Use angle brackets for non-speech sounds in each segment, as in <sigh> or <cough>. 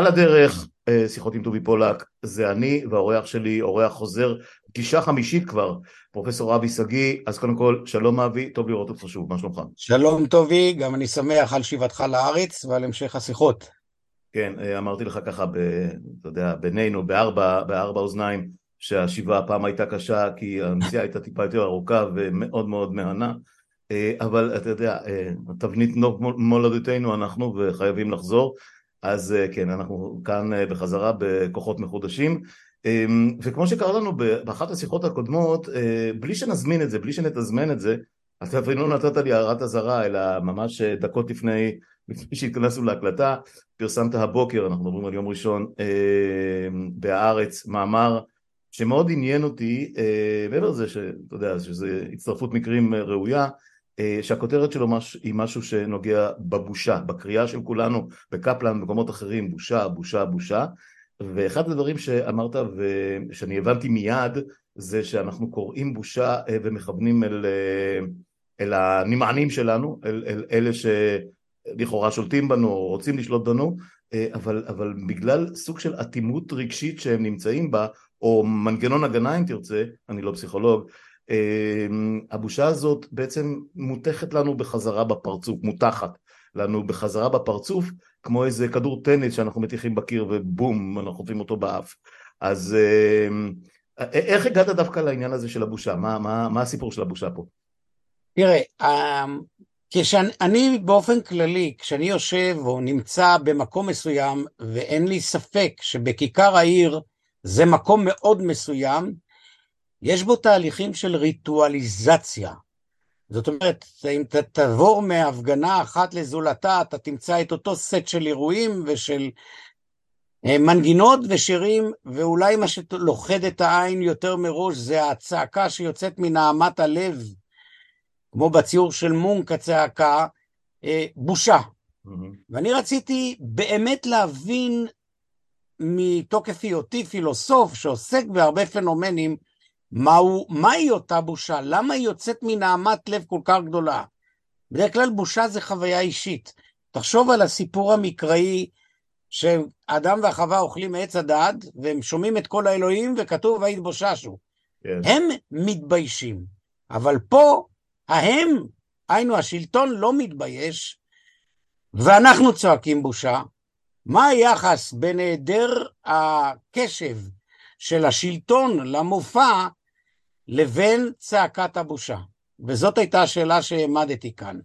על הדרך, אה, שיחות עם טובי פולק, זה אני והאורח שלי, אורח חוזר, פגישה חמישית כבר, פרופסור אבי שגיא, אז קודם כל, שלום אבי, טוב לראות אותך שוב, מה שלומך? שלום טובי, גם אני שמח על שיבתך לארץ ועל המשך השיחות. כן, אה, אמרתי לך ככה, ב, אתה יודע, בינינו, בארבע, בארבע אוזניים, שהשיבה הפעם הייתה קשה, כי הנסיעה הייתה טיפה יותר ארוכה ומאוד מאוד מהנה, אה, אבל אתה יודע, תבנית נוף מולדתנו אנחנו וחייבים לחזור. אז אה, כן, אנחנו כאן אה, בחזרה בכוחות מחודשים. אמ, וכמו שקרה לנו באחת השיחות הקודמות, אה, בלי שנזמין את זה, בלי שנתזמן את זה, אתה אפילו לא נתת לי הערת אזהרה, אלא ממש דקות לפני, לפני שהתכנסנו להקלטה, פרסמת הבוקר, אנחנו מדברים על יום ראשון, בהארץ, מאמר שמאוד עניין אותי, מעבר לזה שאתה יודע, שזו הצטרפות מקרים ראויה, שהכותרת שלו מש, היא משהו שנוגע בבושה, בקריאה של כולנו בקפלן ובמקומות אחרים, בושה, בושה, בושה. ואחד הדברים שאמרת ושאני הבנתי מיד זה שאנחנו קוראים בושה אה, ומכוונים אל, אה, אל הנמענים שלנו, אל, אל אלה שלכאורה שולטים בנו או רוצים לשלוט בנו, אבל, אבל בגלל סוג של אטימות רגשית שהם נמצאים בה, או מנגנון הגנה אם תרצה, אני לא פסיכולוג, הבושה הזאת בעצם מותחת לנו בחזרה בפרצוף, מותחת לנו בחזרה בפרצוף כמו איזה כדור טניס שאנחנו מטיחים בקיר ובום אנחנו חוטפים אותו באף אז אמ, איך הגעת דווקא לעניין הזה של הבושה? מה, מה, מה הסיפור של הבושה פה? תראה, אמ, כשאני באופן כללי, כשאני יושב או נמצא במקום מסוים ואין לי ספק שבכיכר העיר זה מקום מאוד מסוים, יש בו תהליכים של ריטואליזציה. זאת אומרת, אם אתה תעבור מהפגנה אחת לזולתה, אתה תמצא את אותו סט של אירועים ושל אה, מנגינות ושירים, ואולי מה שלוכד את העין יותר מראש זה הצעקה שיוצאת מנהמת הלב, כמו בציור של מונק הצעקה, אה, בושה. Mm-hmm. ואני רציתי באמת להבין מתוקף היותי פילוסוף שעוסק בהרבה פנומנים, מהו, מהי אותה בושה? למה היא יוצאת מנהמת לב כל כך גדולה? בדרך כלל בושה זה חוויה אישית. תחשוב על הסיפור המקראי שאדם והחווה אוכלים מעץ הדעת, והם שומעים את כל האלוהים, וכתוב ויהי בוששו. Yes. כן. הם מתביישים. אבל פה, ההם, היינו השלטון לא מתבייש, ואנחנו צועקים בושה. מה היחס בין היעדר הקשב של השלטון למופע לבין צעקת הבושה? וזאת הייתה השאלה שהעמדתי כאן.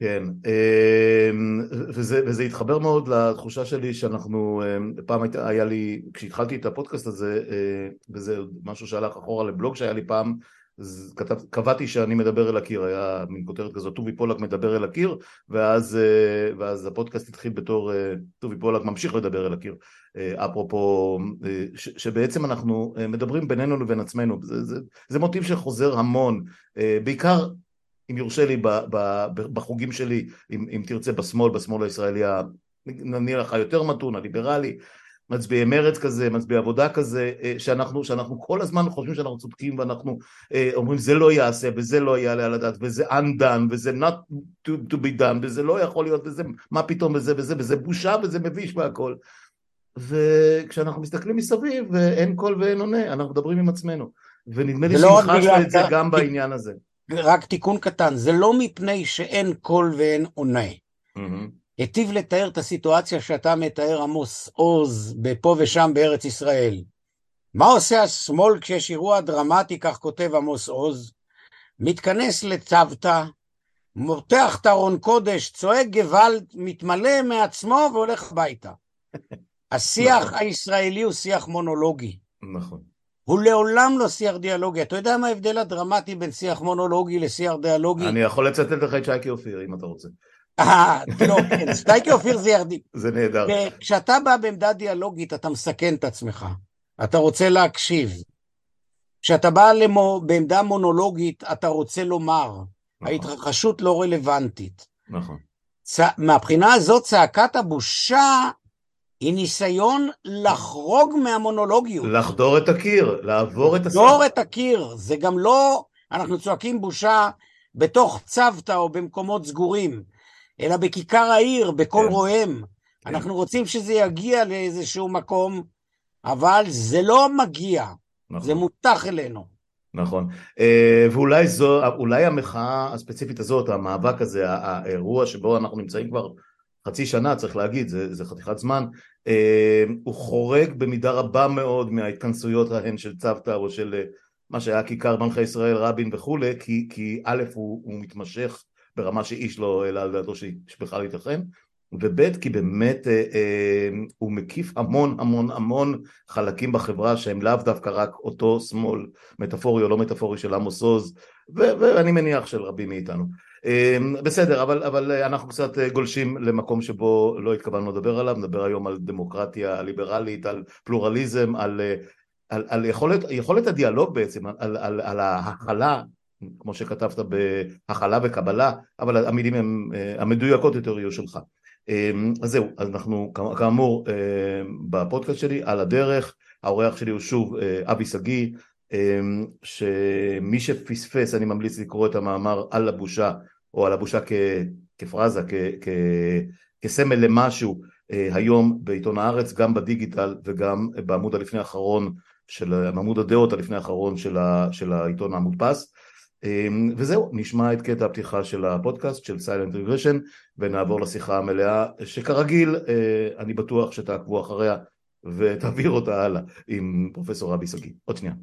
כן, אמ, וזה, וזה התחבר מאוד לתחושה שלי שאנחנו, אמ, פעם הייתה, היה לי, כשהתחלתי את הפודקאסט הזה, אה, וזה משהו שהלך אחורה לבלוג שהיה לי פעם, כתב, קבעתי שאני מדבר אל הקיר, היה מין כותרת כזאת, טובי פולק מדבר אל הקיר, ואז, אה, ואז הפודקאסט התחיל בתור אה, טובי פולק ממשיך לדבר אל הקיר, אה, אפרופו, ש, שבעצם אנחנו מדברים בינינו לבין עצמנו, זה, זה, זה מוטיב שחוזר המון, בעיקר אם יורשה לי בחוגים שלי, אם, אם תרצה בשמאל, בשמאל הישראלי נניח היותר מתון, הליברלי, מצביעי מרץ כזה, מצביעי עבודה כזה, אה, שאנחנו, שאנחנו כל הזמן חושבים שאנחנו צודקים ואנחנו אה, אומרים זה לא יעשה וזה לא יעלה על הדעת וזה undone וזה not to, to be done וזה לא יכול להיות וזה מה פתאום וזה וזה וזה בושה וזה מביש והכל וכשאנחנו מסתכלים מסביב אין קול ואין עונה, אנחנו מדברים עם עצמנו ונדמה לי שהמחשנו את זה גם בעניין הזה. רק תיקון קטן, זה לא מפני שאין קול ואין עונה. Mm-hmm. היטיב לתאר את הסיטואציה שאתה מתאר עמוס עוז בפה ושם בארץ ישראל. מה עושה השמאל כשיש אירוע דרמטי, כך כותב עמוס עוז? מתכנס לצוותא, מותח את ארון קודש, צועק גוואלד, מתמלא מעצמו והולך הביתה. <laughs> השיח נכון. הישראלי הוא שיח מונולוגי. נכון. הוא לעולם לא שיח דיאלוגי. אתה יודע מה ההבדל הדרמטי בין שיח מונולוגי לשיח דיאלוגי? אני יכול לצטט לך את שייקי אופיר, אם אתה רוצה. לא, סטייקי אופיר זה ירדי. זה נהדר. כשאתה בא בעמדה דיאלוגית, אתה מסכן את עצמך. אתה רוצה להקשיב. כשאתה בא למו, בעמדה מונולוגית, אתה רוצה לומר. נכון. ההתרחשות לא רלוונטית. נכון. צ... מהבחינה הזאת, צעקת הבושה היא ניסיון לחרוג מהמונולוגיות. לחדור את הקיר, לעבור את הסף. לחדור את הקיר, זה גם לא, אנחנו צועקים בושה בתוך צוותא או במקומות סגורים. אלא בכיכר העיר, בקול כן. רועם. אנחנו רוצים שזה יגיע לאיזשהו מקום, אבל זה לא מגיע, נכון. זה מותח אלינו. נכון, אה, ואולי זו, אולי המחאה הספציפית הזאת, המאבק הזה, האירוע שבו אנחנו נמצאים כבר חצי שנה, צריך להגיד, זה, זה חתיכת זמן, אה, הוא חורג במידה רבה מאוד מההתכנסויות ההן של צוותא או של אה, מה שהיה כיכר מלכי ישראל, רבין וכולי, כי, כי א' הוא, הוא מתמשך ברמה שאיש לא העלה על דעתו שבכלל ייתכן, וב' כי באמת אה, אה, הוא מקיף המון המון המון חלקים בחברה שהם לאו דווקא רק אותו שמאל מטאפורי או לא מטאפורי של עמוס עוז ואני מניח של רבים מאיתנו. אה, בסדר, אבל, אבל אנחנו קצת גולשים למקום שבו לא התכוונו לדבר עליו, נדבר היום על דמוקרטיה ליברלית, על פלורליזם, על, על, על יכולת, יכולת הדיאלוג בעצם, על, על, על ההכלה כמו שכתבת בהכלה וקבלה, אבל המילים הן המדויקות יותר יהיו שלך. אמ, אז זהו, אז אנחנו כאמור אמ, בפודקאסט שלי על הדרך, האורח שלי הוא שוב אה, אבי שגיא, אמ, שמי שפספס אני ממליץ לקרוא את המאמר על הבושה, או על הבושה כ, כפרזה, כ, כ, כסמל למשהו אה, היום בעיתון הארץ, גם בדיגיטל וגם בעמוד הלפני האחרון, של, עמוד הדעות הלפני האחרון של, ה, של העיתון המודפס. אמ, וזהו, נשמע את קטע הפתיחה של הפודקאסט של סיילנט רגרשן ונעבור לשיחה המלאה שכרגיל אה, אני בטוח שתעקבו אחריה ותעביר אותה הלאה עם פרופסור רבי שגיא. עוד שנייה.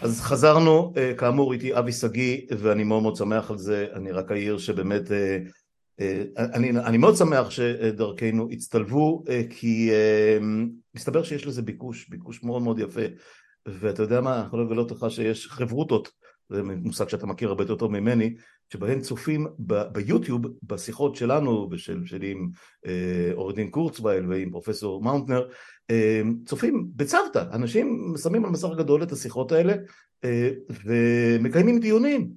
אז חזרנו, אה, כאמור איתי אבי שגיא ואני מאוד מאוד שמח על זה, אני רק אעיר שבאמת אה, אני, אני מאוד שמח שדרכנו הצטלבו אה, כי אה, מסתבר שיש לזה ביקוש, ביקוש מאוד מאוד יפה. ואתה יודע מה, אני יכול לגלות לך שיש חברותות, זה מושג שאתה מכיר הרבה יותר ממני, שבהן צופים ב- ביוטיוב בשיחות שלנו ושל שלי עם עורך דין קורצווייל ועם פרופסור מאונטנר, צופים בצוותא, אנשים שמים על מסך גדול את השיחות האלה ומקיימים דיונים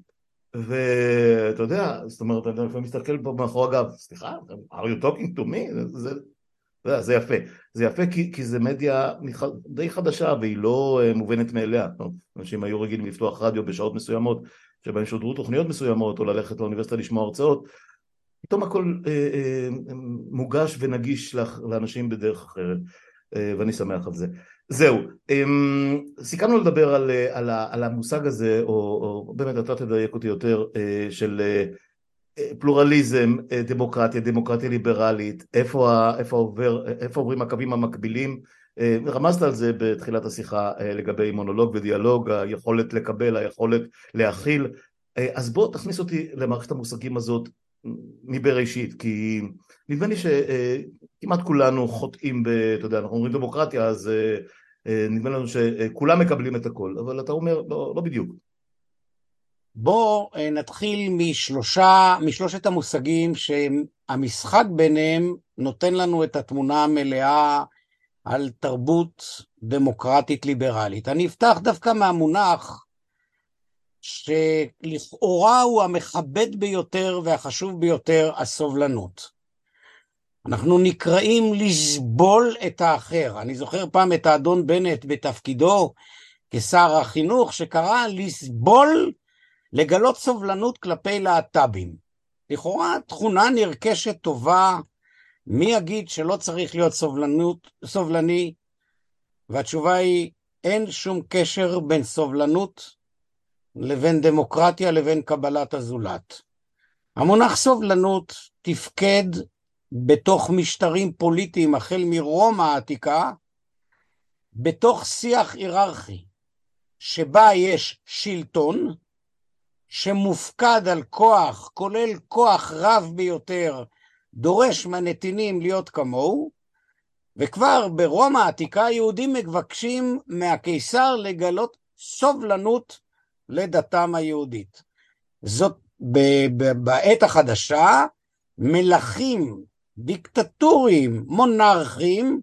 ואתה יודע, זאת אומרת, אני לפעמים מסתכל פה מאחורי הגב, סליחה, are you talking to me? זה, זה, זה יפה, זה יפה כי, כי זה מדיה די חדשה והיא לא אה, מובנת מאליה, אנשים היו רגילים לפתוח רדיו בשעות מסוימות שבהם שודרו תוכניות מסוימות או ללכת לאוניברסיטה לשמוע הרצאות, פתאום הכל אה, אה, מוגש ונגיש לאנשים בדרך אחרת אה, ואני שמח על זה. זהו, אמ, סיכמנו לדבר על, על, על המושג הזה, או, או באמת אתה תדייק אותי יותר, אה, של אה, פלורליזם, אה, דמוקרטיה, דמוקרטיה ליברלית, איפה, איפה, עובר, איפה עוברים הקווים המקבילים, רמזת על זה בתחילת השיחה לגבי מונולוג ודיאלוג, היכולת לקבל, היכולת להכיל, אז בוא תכניס אותי למערכת המושגים הזאת מבראשית, כי נדמה לי שכמעט כולנו חוטאים. אתה יודע, אנחנו אומרים דמוקרטיה, אז נדמה לנו שכולם מקבלים את הכל, אבל אתה אומר לא, לא בדיוק. בוא אה, נתחיל משלושה, משלושת המושגים שהמשחק ביניהם נותן לנו את התמונה המלאה על תרבות דמוקרטית ליברלית. אני אפתח דווקא מהמונח שלכאורה הוא המכבד ביותר והחשוב ביותר, הסובלנות. אנחנו נקראים לסבול את האחר. אני זוכר פעם את האדון בנט בתפקידו כשר החינוך, שקרא לסבול, לגלות סובלנות כלפי להט"בים. לכאורה תכונה נרכשת טובה, מי יגיד שלא צריך להיות סובלנות, סובלני? והתשובה היא, אין שום קשר בין סובלנות לבין דמוקרטיה לבין קבלת הזולת. המונח סובלנות תפקד בתוך משטרים פוליטיים החל מרומא העתיקה, בתוך שיח היררכי, שבה יש שלטון שמופקד על כוח, כולל כוח רב ביותר, דורש מהנתינים להיות כמוהו, וכבר ברומא העתיקה יהודים מבקשים מהקיסר לגלות סובלנות לדתם היהודית. זאת בעת החדשה, מלכים דיקטטוריים, מונרכיים,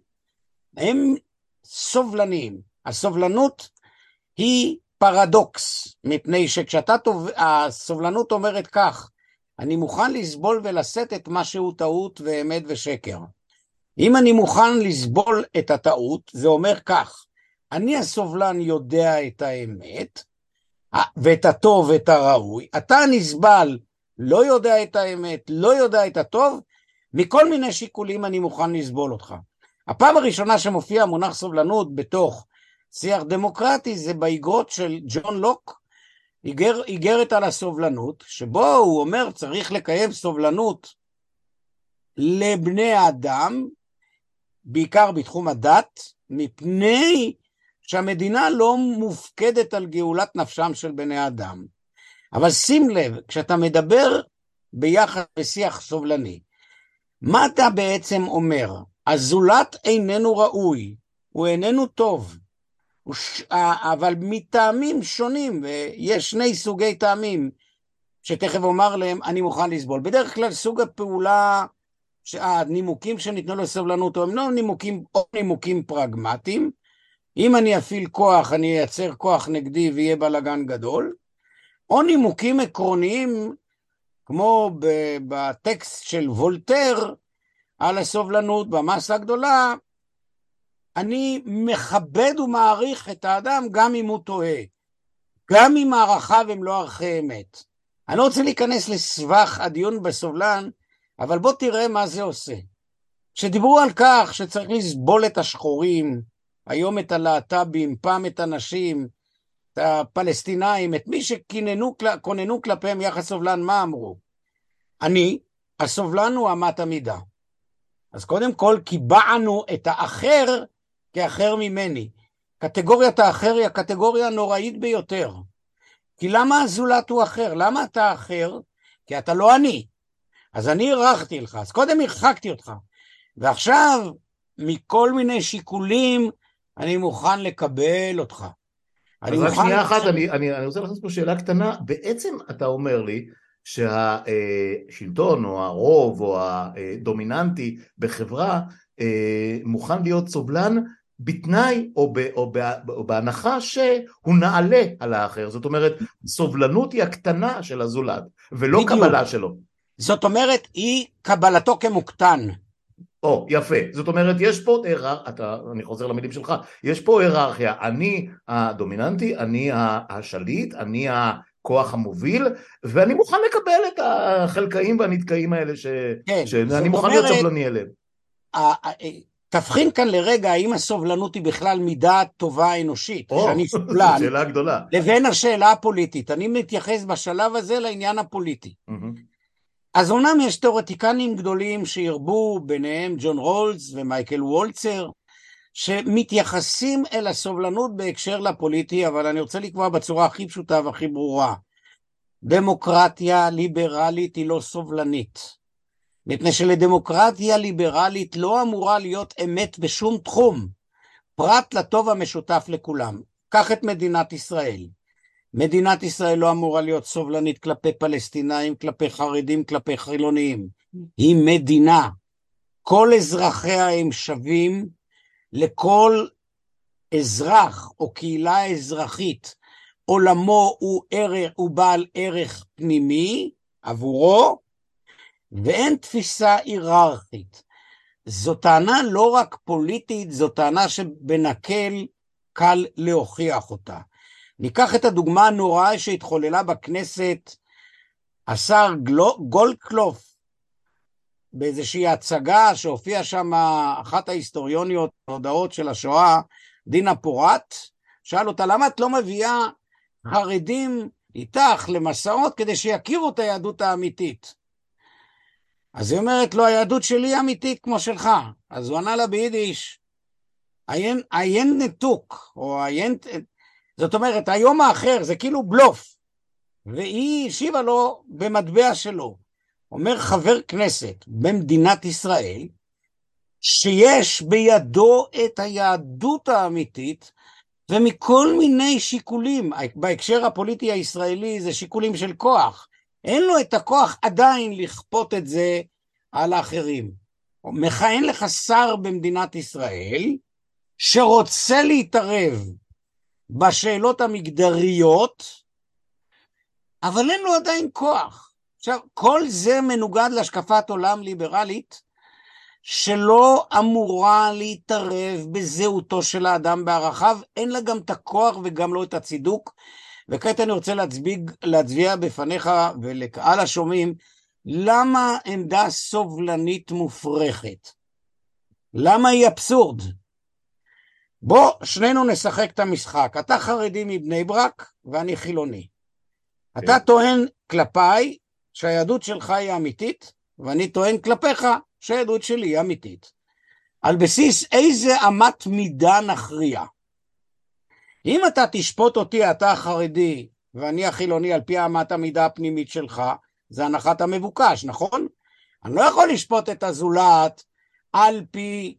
הם סובלניים. הסובלנות היא פרדוקס, מפני שכשאתה, טוב, הסובלנות אומרת כך, אני מוכן לסבול ולשאת את מה שהוא טעות ואמת ושקר. אם אני מוכן לסבול את הטעות, זה אומר כך, אני הסובלן יודע את האמת, ואת הטוב ואת הראוי, אתה נסבל, לא יודע את האמת, לא יודע את הטוב, מכל מיני שיקולים אני מוכן לסבול אותך. הפעם הראשונה שמופיע המונח סובלנות בתוך שיח דמוקרטי זה באיגרות של ג'ון לוק, איגר, איגרת על הסובלנות, שבו הוא אומר צריך לקיים סובלנות לבני האדם, בעיקר בתחום הדת, מפני שהמדינה לא מופקדת על גאולת נפשם של בני אדם. אבל שים לב, כשאתה מדבר ביחד בשיח סובלני, מה אתה בעצם אומר? הזולת איננו ראוי, הוא איננו טוב, אבל מטעמים שונים, ויש שני סוגי טעמים שתכף אומר להם, אני מוכן לסבול. בדרך כלל סוג הפעולה, הנימוקים שניתנו לסבלנות הם לא נימוקים או נימוקים פרגמטיים, אם אני אפעיל כוח, אני אייצר כוח נגדי ויהיה בלאגן גדול, או נימוקים עקרוניים, כמו בטקסט של וולטר על הסובלנות במסה הגדולה, אני מכבד ומעריך את האדם גם אם הוא טועה, גם אם ערכיו הם לא ערכי אמת. אני לא רוצה להיכנס לסבך הדיון בסובלן, אבל בוא תראה מה זה עושה. כשדיברו על כך שצריך לסבול את השחורים, היום את הלהט"בים, פעם את הנשים, הפלסטינאים, את מי שכוננו כלפיהם יחס סובלן, מה אמרו? אני, הסובלן הוא אמת המידה. אז קודם כל קיבענו את האחר כאחר ממני. קטגוריית האחר היא הקטגוריה הנוראית ביותר. כי למה הזולת הוא אחר? למה אתה אחר? כי אתה לא אני. אז אני אירחתי לך, אז קודם הרחקתי אותך. ועכשיו, מכל מיני שיקולים, אני מוכן לקבל אותך. אז רק שנייה אחת, אני, אני, אני רוצה להכניס פה שאלה קטנה. בעצם אתה אומר לי שהשלטון או הרוב או הדומיננטי בחברה אה, מוכן להיות סובלן בתנאי או, ב, או, ב, או בהנחה שהוא נעלה על האחר. זאת אומרת, סובלנות היא הקטנה של הזולת, ולא בדיוק. קבלה שלו. זאת אומרת, היא קבלתו כמוקטן. או, יפה. זאת אומרת, יש פה היררכיה, אני חוזר למילים שלך, יש פה היררכיה. אני הדומיננטי, אני השליט, אני הכוח המוביל, ואני מוכן לקבל את החלקאים והנתקעים האלה, ש... כן, שאני מוכן אומרת, להיות סבלני אליהם. תבחין כאן לרגע האם הסובלנות היא בכלל מידה טובה אנושית, או, שאני <laughs> סובלן, שאלה גדולה, לבין השאלה הפוליטית. אני מתייחס בשלב הזה לעניין הפוליטי. Mm-hmm. אז אומנם יש תיאורטיקנים גדולים שירבו, ביניהם ג'ון רולס ומייקל וולצר, שמתייחסים אל הסובלנות בהקשר לפוליטי, אבל אני רוצה לקבוע בצורה הכי פשוטה והכי ברורה. דמוקרטיה ליברלית היא לא סובלנית. מפני שלדמוקרטיה ליברלית לא אמורה להיות אמת בשום תחום, פרט לטוב המשותף לכולם. קח את מדינת ישראל. מדינת ישראל לא אמורה להיות סובלנית כלפי פלסטינאים, כלפי חרדים, כלפי חילוניים. היא מדינה. כל אזרחיה הם שווים לכל אזרח או קהילה אזרחית. עולמו הוא, ערך, הוא בעל ערך פנימי עבורו, ואין תפיסה היררכית. זו טענה לא רק פוליטית, זו טענה שבנקל קל להוכיח אותה. ניקח את הדוגמה הנוראה שהתחוללה בכנסת, השר גולדקלוף, באיזושהי הצגה שהופיעה שם אחת ההיסטוריוניות, הודעות של השואה, דינה פורט, שאל אותה, למה את לא מביאה חרדים איתך למסעות כדי שיכירו את היהדות האמיתית? אז היא אומרת לו, היהדות שלי אמיתית כמו שלך. אז הוא ענה לה ביידיש, עיין נתוק, או עיין... זאת אומרת, היום האחר זה כאילו בלוף. והיא השיבה לו במטבע שלו. אומר חבר כנסת במדינת ישראל, שיש בידו את היהדות האמיתית, ומכל מיני שיקולים, בהקשר הפוליטי הישראלי זה שיקולים של כוח, אין לו את הכוח עדיין לכפות את זה על האחרים. מכהן לך שר במדינת ישראל שרוצה להתערב בשאלות המגדריות, אבל אין לו עדיין כוח. עכשיו, כל זה מנוגד להשקפת עולם ליברלית שלא אמורה להתערב בזהותו של האדם בערכיו, אין לה גם את הכוח וגם לא את הצידוק, וכעת אני רוצה להצביג, להצביע בפניך ולקהל השומעים למה עמדה סובלנית מופרכת? למה היא אבסורד? בוא, שנינו נשחק את המשחק. אתה חרדי מבני ברק ואני חילוני. כן. אתה טוען כלפיי שהיהדות שלך היא אמיתית, ואני טוען כלפיך שהיהדות שלי היא אמיתית. על בסיס איזה אמת מידה נכריע? אם אתה תשפוט אותי, אתה החרדי, ואני החילוני, על פי אמת המידה הפנימית שלך, זה הנחת המבוקש, נכון? אני לא יכול לשפוט את הזולת על פי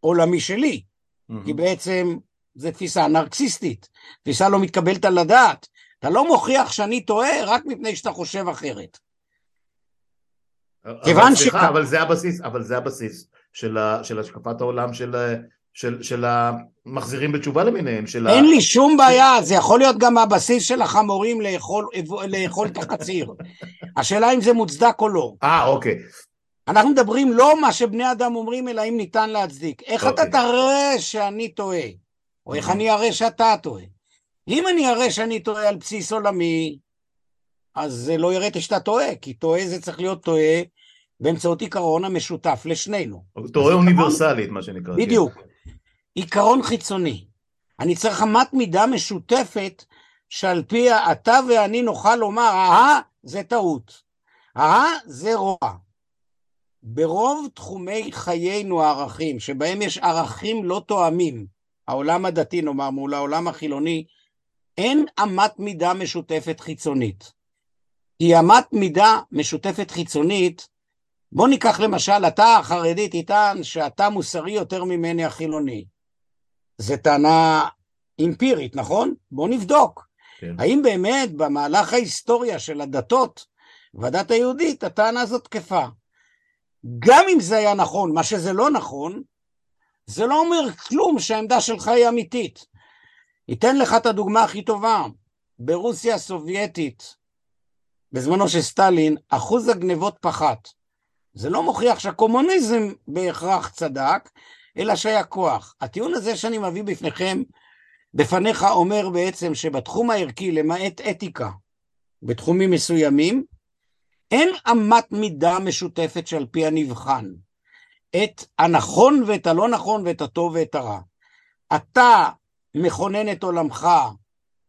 עולמי שלי, mm-hmm. כי בעצם זו תפיסה נרקסיסטית, תפיסה לא מתקבלת על הדעת. אתה לא מוכיח שאני טועה רק מפני שאתה חושב אחרת. כיוון ש... אבל זה הבסיס, אבל זה הבסיס של, ה, של השקפת העולם של, של, של המחזירים בתשובה למיניהם. של אין ה... לי שום בעיה, זה יכול להיות גם הבסיס של החמורים לאכול, לאכול את הקציר. <laughs> השאלה אם זה מוצדק או לא. אה, אוקיי. אנחנו מדברים לא מה שבני אדם אומרים, אלא אם ניתן להצדיק. איך אוקיי. אתה תראה שאני טועה? או איך אני אראה שאתה טועה? אם אני אראה שאני טועה על בסיס עולמי, אז זה לא יראה שאתה טועה, כי טועה זה צריך להיות טועה באמצעות עיקרון המשותף לשנינו. טועה אוניברסלית, מה שנקרא. כן. בדיוק. עיקרון חיצוני. אני צריך אמת מידה משותפת שעל פיה אתה ואני נוכל לומר, אהה, זה טעות. אהה, זה רוע. ברוב תחומי חיינו הערכים, שבהם יש ערכים לא תואמים, העולם הדתי נאמר מול העולם החילוני, אין אמת מידה משותפת חיצונית. כי אמת מידה משותפת חיצונית, בוא ניקח למשל, אתה החרדי תטען שאתה מוסרי יותר ממני החילוני. זו טענה אמפירית, נכון? בוא נבדוק. כן. האם באמת במהלך ההיסטוריה של הדתות והדת היהודית הטענה הזאת תקפה? גם אם זה היה נכון, מה שזה לא נכון, זה לא אומר כלום שהעמדה שלך היא אמיתית. אתן לך את הדוגמה הכי טובה. ברוסיה הסובייטית, בזמנו של סטלין, אחוז הגנבות פחת. זה לא מוכיח שהקומוניזם בהכרח צדק, אלא שהיה כוח. הטיעון הזה שאני מביא בפניכם, בפניך אומר בעצם שבתחום הערכי, למעט אתיקה, בתחומים מסוימים, אין אמת מידה משותפת שעל פי הנבחן. את הנכון ואת הלא נכון ואת הטוב ואת הרע. אתה מכונן את עולמך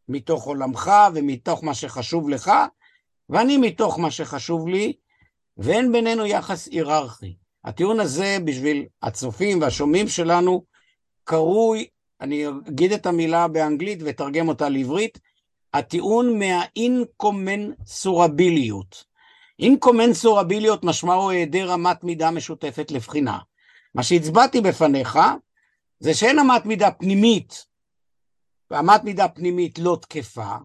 מתוך עולמך ומתוך מה שחשוב לך, ואני מתוך מה שחשוב לי, ואין בינינו יחס היררכי. הטיעון הזה בשביל הצופים והשומעים שלנו קרוי, אני אגיד את המילה באנגלית ואתרגם אותה לעברית, הטיעון מהאינקומנסורביליות. אינקומנסורביליות משמעו היעדר אמת מידה משותפת לבחינה. מה שהצבעתי בפניך זה שאין אמת מידה פנימית, ואמת מידה פנימית לא תקפה,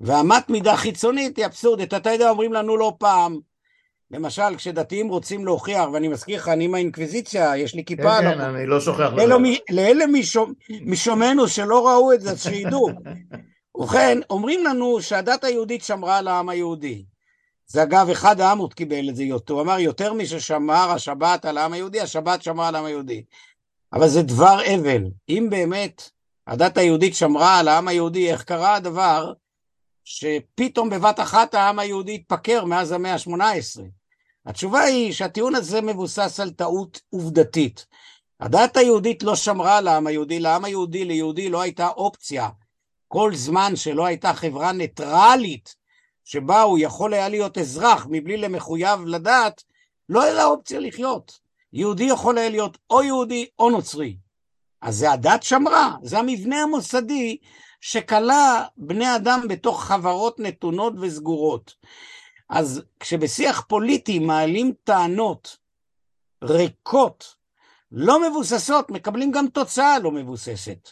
ואמת מידה חיצונית היא אבסורדית. אתה יודע, אומרים לנו לא פעם, למשל, כשדתיים רוצים להוכיח, ואני מזכיר לך, אני עם האינקוויזיציה, יש לי כיפה כן, כן, אני לא שוכח. לאלה משומנו שלא ראו את זה, שידעו. ובכן, אומרים לנו שהדת היהודית שמרה על העם היהודי. זה אגב, אחד העמות קיבל את זה, הוא אמר יותר מששמר השבת על העם היהודי, השבת שמרה על העם היהודי. אבל זה דבר אבל. אם באמת הדת היהודית שמרה על העם היהודי, איך קרה הדבר שפתאום בבת אחת העם היהודי התפקר מאז המאה ה-18? התשובה היא שהטיעון הזה מבוסס על טעות עובדתית. הדת היהודית לא שמרה על העם היהודי, לעם היהודי, ליהודי לא הייתה אופציה. כל זמן שלא הייתה חברה ניטרלית שבה הוא יכול היה להיות אזרח מבלי למחויב לדת, לא היה אופציה לחיות. יהודי יכול היה להיות או יהודי או נוצרי. אז זה הדת שמרה, זה המבנה המוסדי שכלה בני אדם בתוך חברות נתונות וסגורות. אז כשבשיח פוליטי מעלים טענות ריקות, לא מבוססות, מקבלים גם תוצאה לא מבוססת.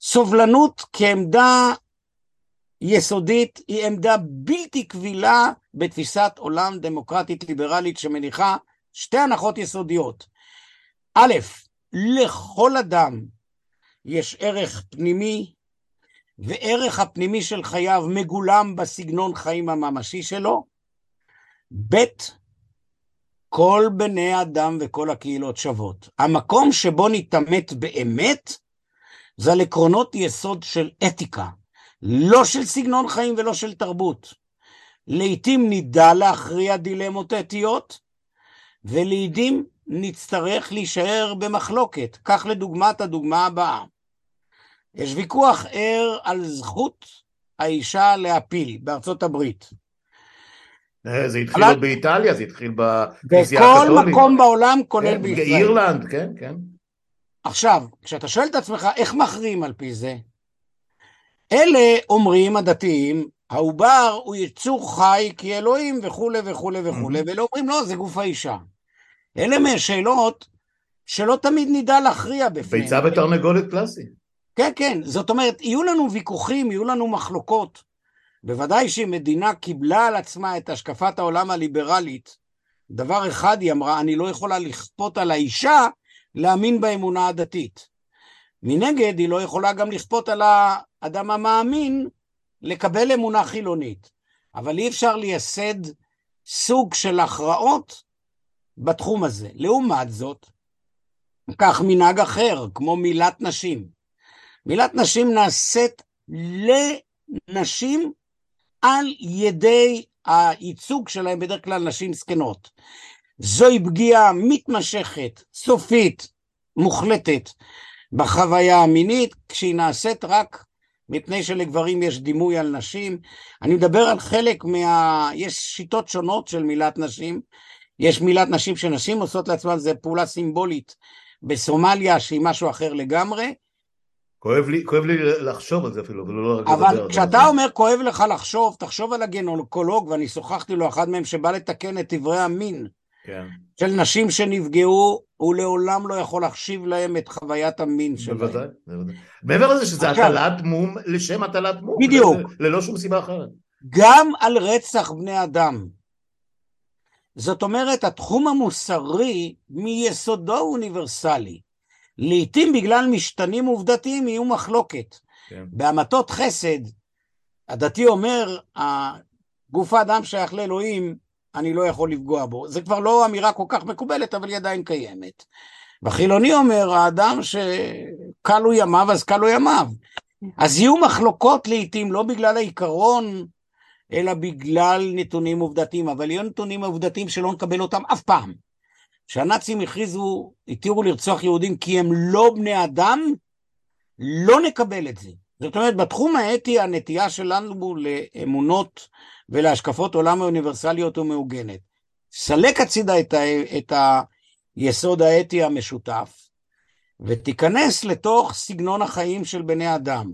סובלנות כעמדה יסודית היא עמדה בלתי קבילה בתפיסת עולם דמוקרטית ליברלית שמניחה שתי הנחות יסודיות. א', לכל אדם יש ערך פנימי, וערך הפנימי של חייו מגולם בסגנון חיים הממשי שלו. ב', כל בני אדם וכל הקהילות שוות. המקום שבו נתעמת באמת זה על עקרונות יסוד של אתיקה. לא של סגנון חיים ולא של תרבות. לעתים נדע להכריע דילמות אתיות, ולעתים נצטרך להישאר במחלוקת. כך לדוגמת הדוגמה הבאה. יש ויכוח ער על זכות האישה להפיל בארצות הברית. אה, זה התחיל עוד באיטליה, זה התחיל בכנסייה הקתולית. בכל מקום בעולם, כולל כן, בישראל. באירלנד, כן, כן. עכשיו, כשאתה שואל את עצמך, איך מכריעים על פי זה? אלה אומרים הדתיים, העובר הוא יצור חי כי אלוהים וכולי וכולי וכולי, ואלה אומרים לא, זה גוף האישה. אלה מהשאלות שלא תמיד נדע להכריע בפניהם. ביצה ותרנגולת קלאסי. כן, כן, זאת אומרת, יהיו לנו ויכוחים, יהיו לנו מחלוקות. בוודאי שאם מדינה קיבלה על עצמה את השקפת העולם הליברלית, דבר אחד היא אמרה, אני לא יכולה לכפות על האישה להאמין באמונה הדתית. מנגד, היא לא יכולה גם לכפות על האדם המאמין לקבל אמונה חילונית. אבל אי אפשר לייסד סוג של הכרעות בתחום הזה. לעומת זאת, כך מנהג אחר, כמו מילת נשים. מילת נשים נעשית לנשים על ידי הייצוג שלהם, בדרך כלל נשים זקנות. זוהי פגיעה מתמשכת, סופית, מוחלטת, בחוויה המינית, כשהיא נעשית רק מפני שלגברים יש דימוי על נשים. אני מדבר על חלק מה... יש שיטות שונות של מילת נשים. יש מילת נשים שנשים עושות לעצמן, זו פעולה סימבולית בסומליה שהיא משהו אחר לגמרי. כואב לי, כואב לי לחשוב על זה אפילו, ולא רק לדבר על זה. אבל כשאתה אומר כואב לך לחשוב, תחשוב על הגנוקולוג, ואני שוחחתי לו, אחד מהם שבא לתקן את איברי המין. כן. של נשים שנפגעו, הוא לעולם לא יכול להחשיב להם את חוויית המין שלהם. בוודאי, בוודאי. מעבר לזה שזה הטלת מום לשם הטלת מום. בדיוק. ללא שום סיבה אחרת. גם על רצח בני אדם. זאת אומרת, התחום המוסרי מיסודו אוניברסלי. לעתים בגלל משתנים עובדתיים יהיו מחלוקת. כן. בהמתות חסד, הדתי אומר, גוף האדם שייך לאלוהים, אני לא יכול לפגוע בו. זה כבר לא אמירה כל כך מקובלת, אבל היא עדיין קיימת. בחילוני אומר, האדם שכלו ימיו, אז כלו ימיו. אז יהיו מחלוקות לעיתים, לא בגלל העיקרון, אלא בגלל נתונים עובדתיים, אבל יהיו נתונים עובדתיים שלא נקבל אותם אף פעם. כשהנאצים הכריזו, התירו לרצוח יהודים כי הם לא בני אדם, לא נקבל את זה. זאת אומרת, בתחום האתי הנטייה שלנו לאמונות ולהשקפות עולם האוניברסליות ומעוגנת. סלק הצידה את, ה, את היסוד האתי המשותף, ותיכנס לתוך סגנון החיים של בני אדם.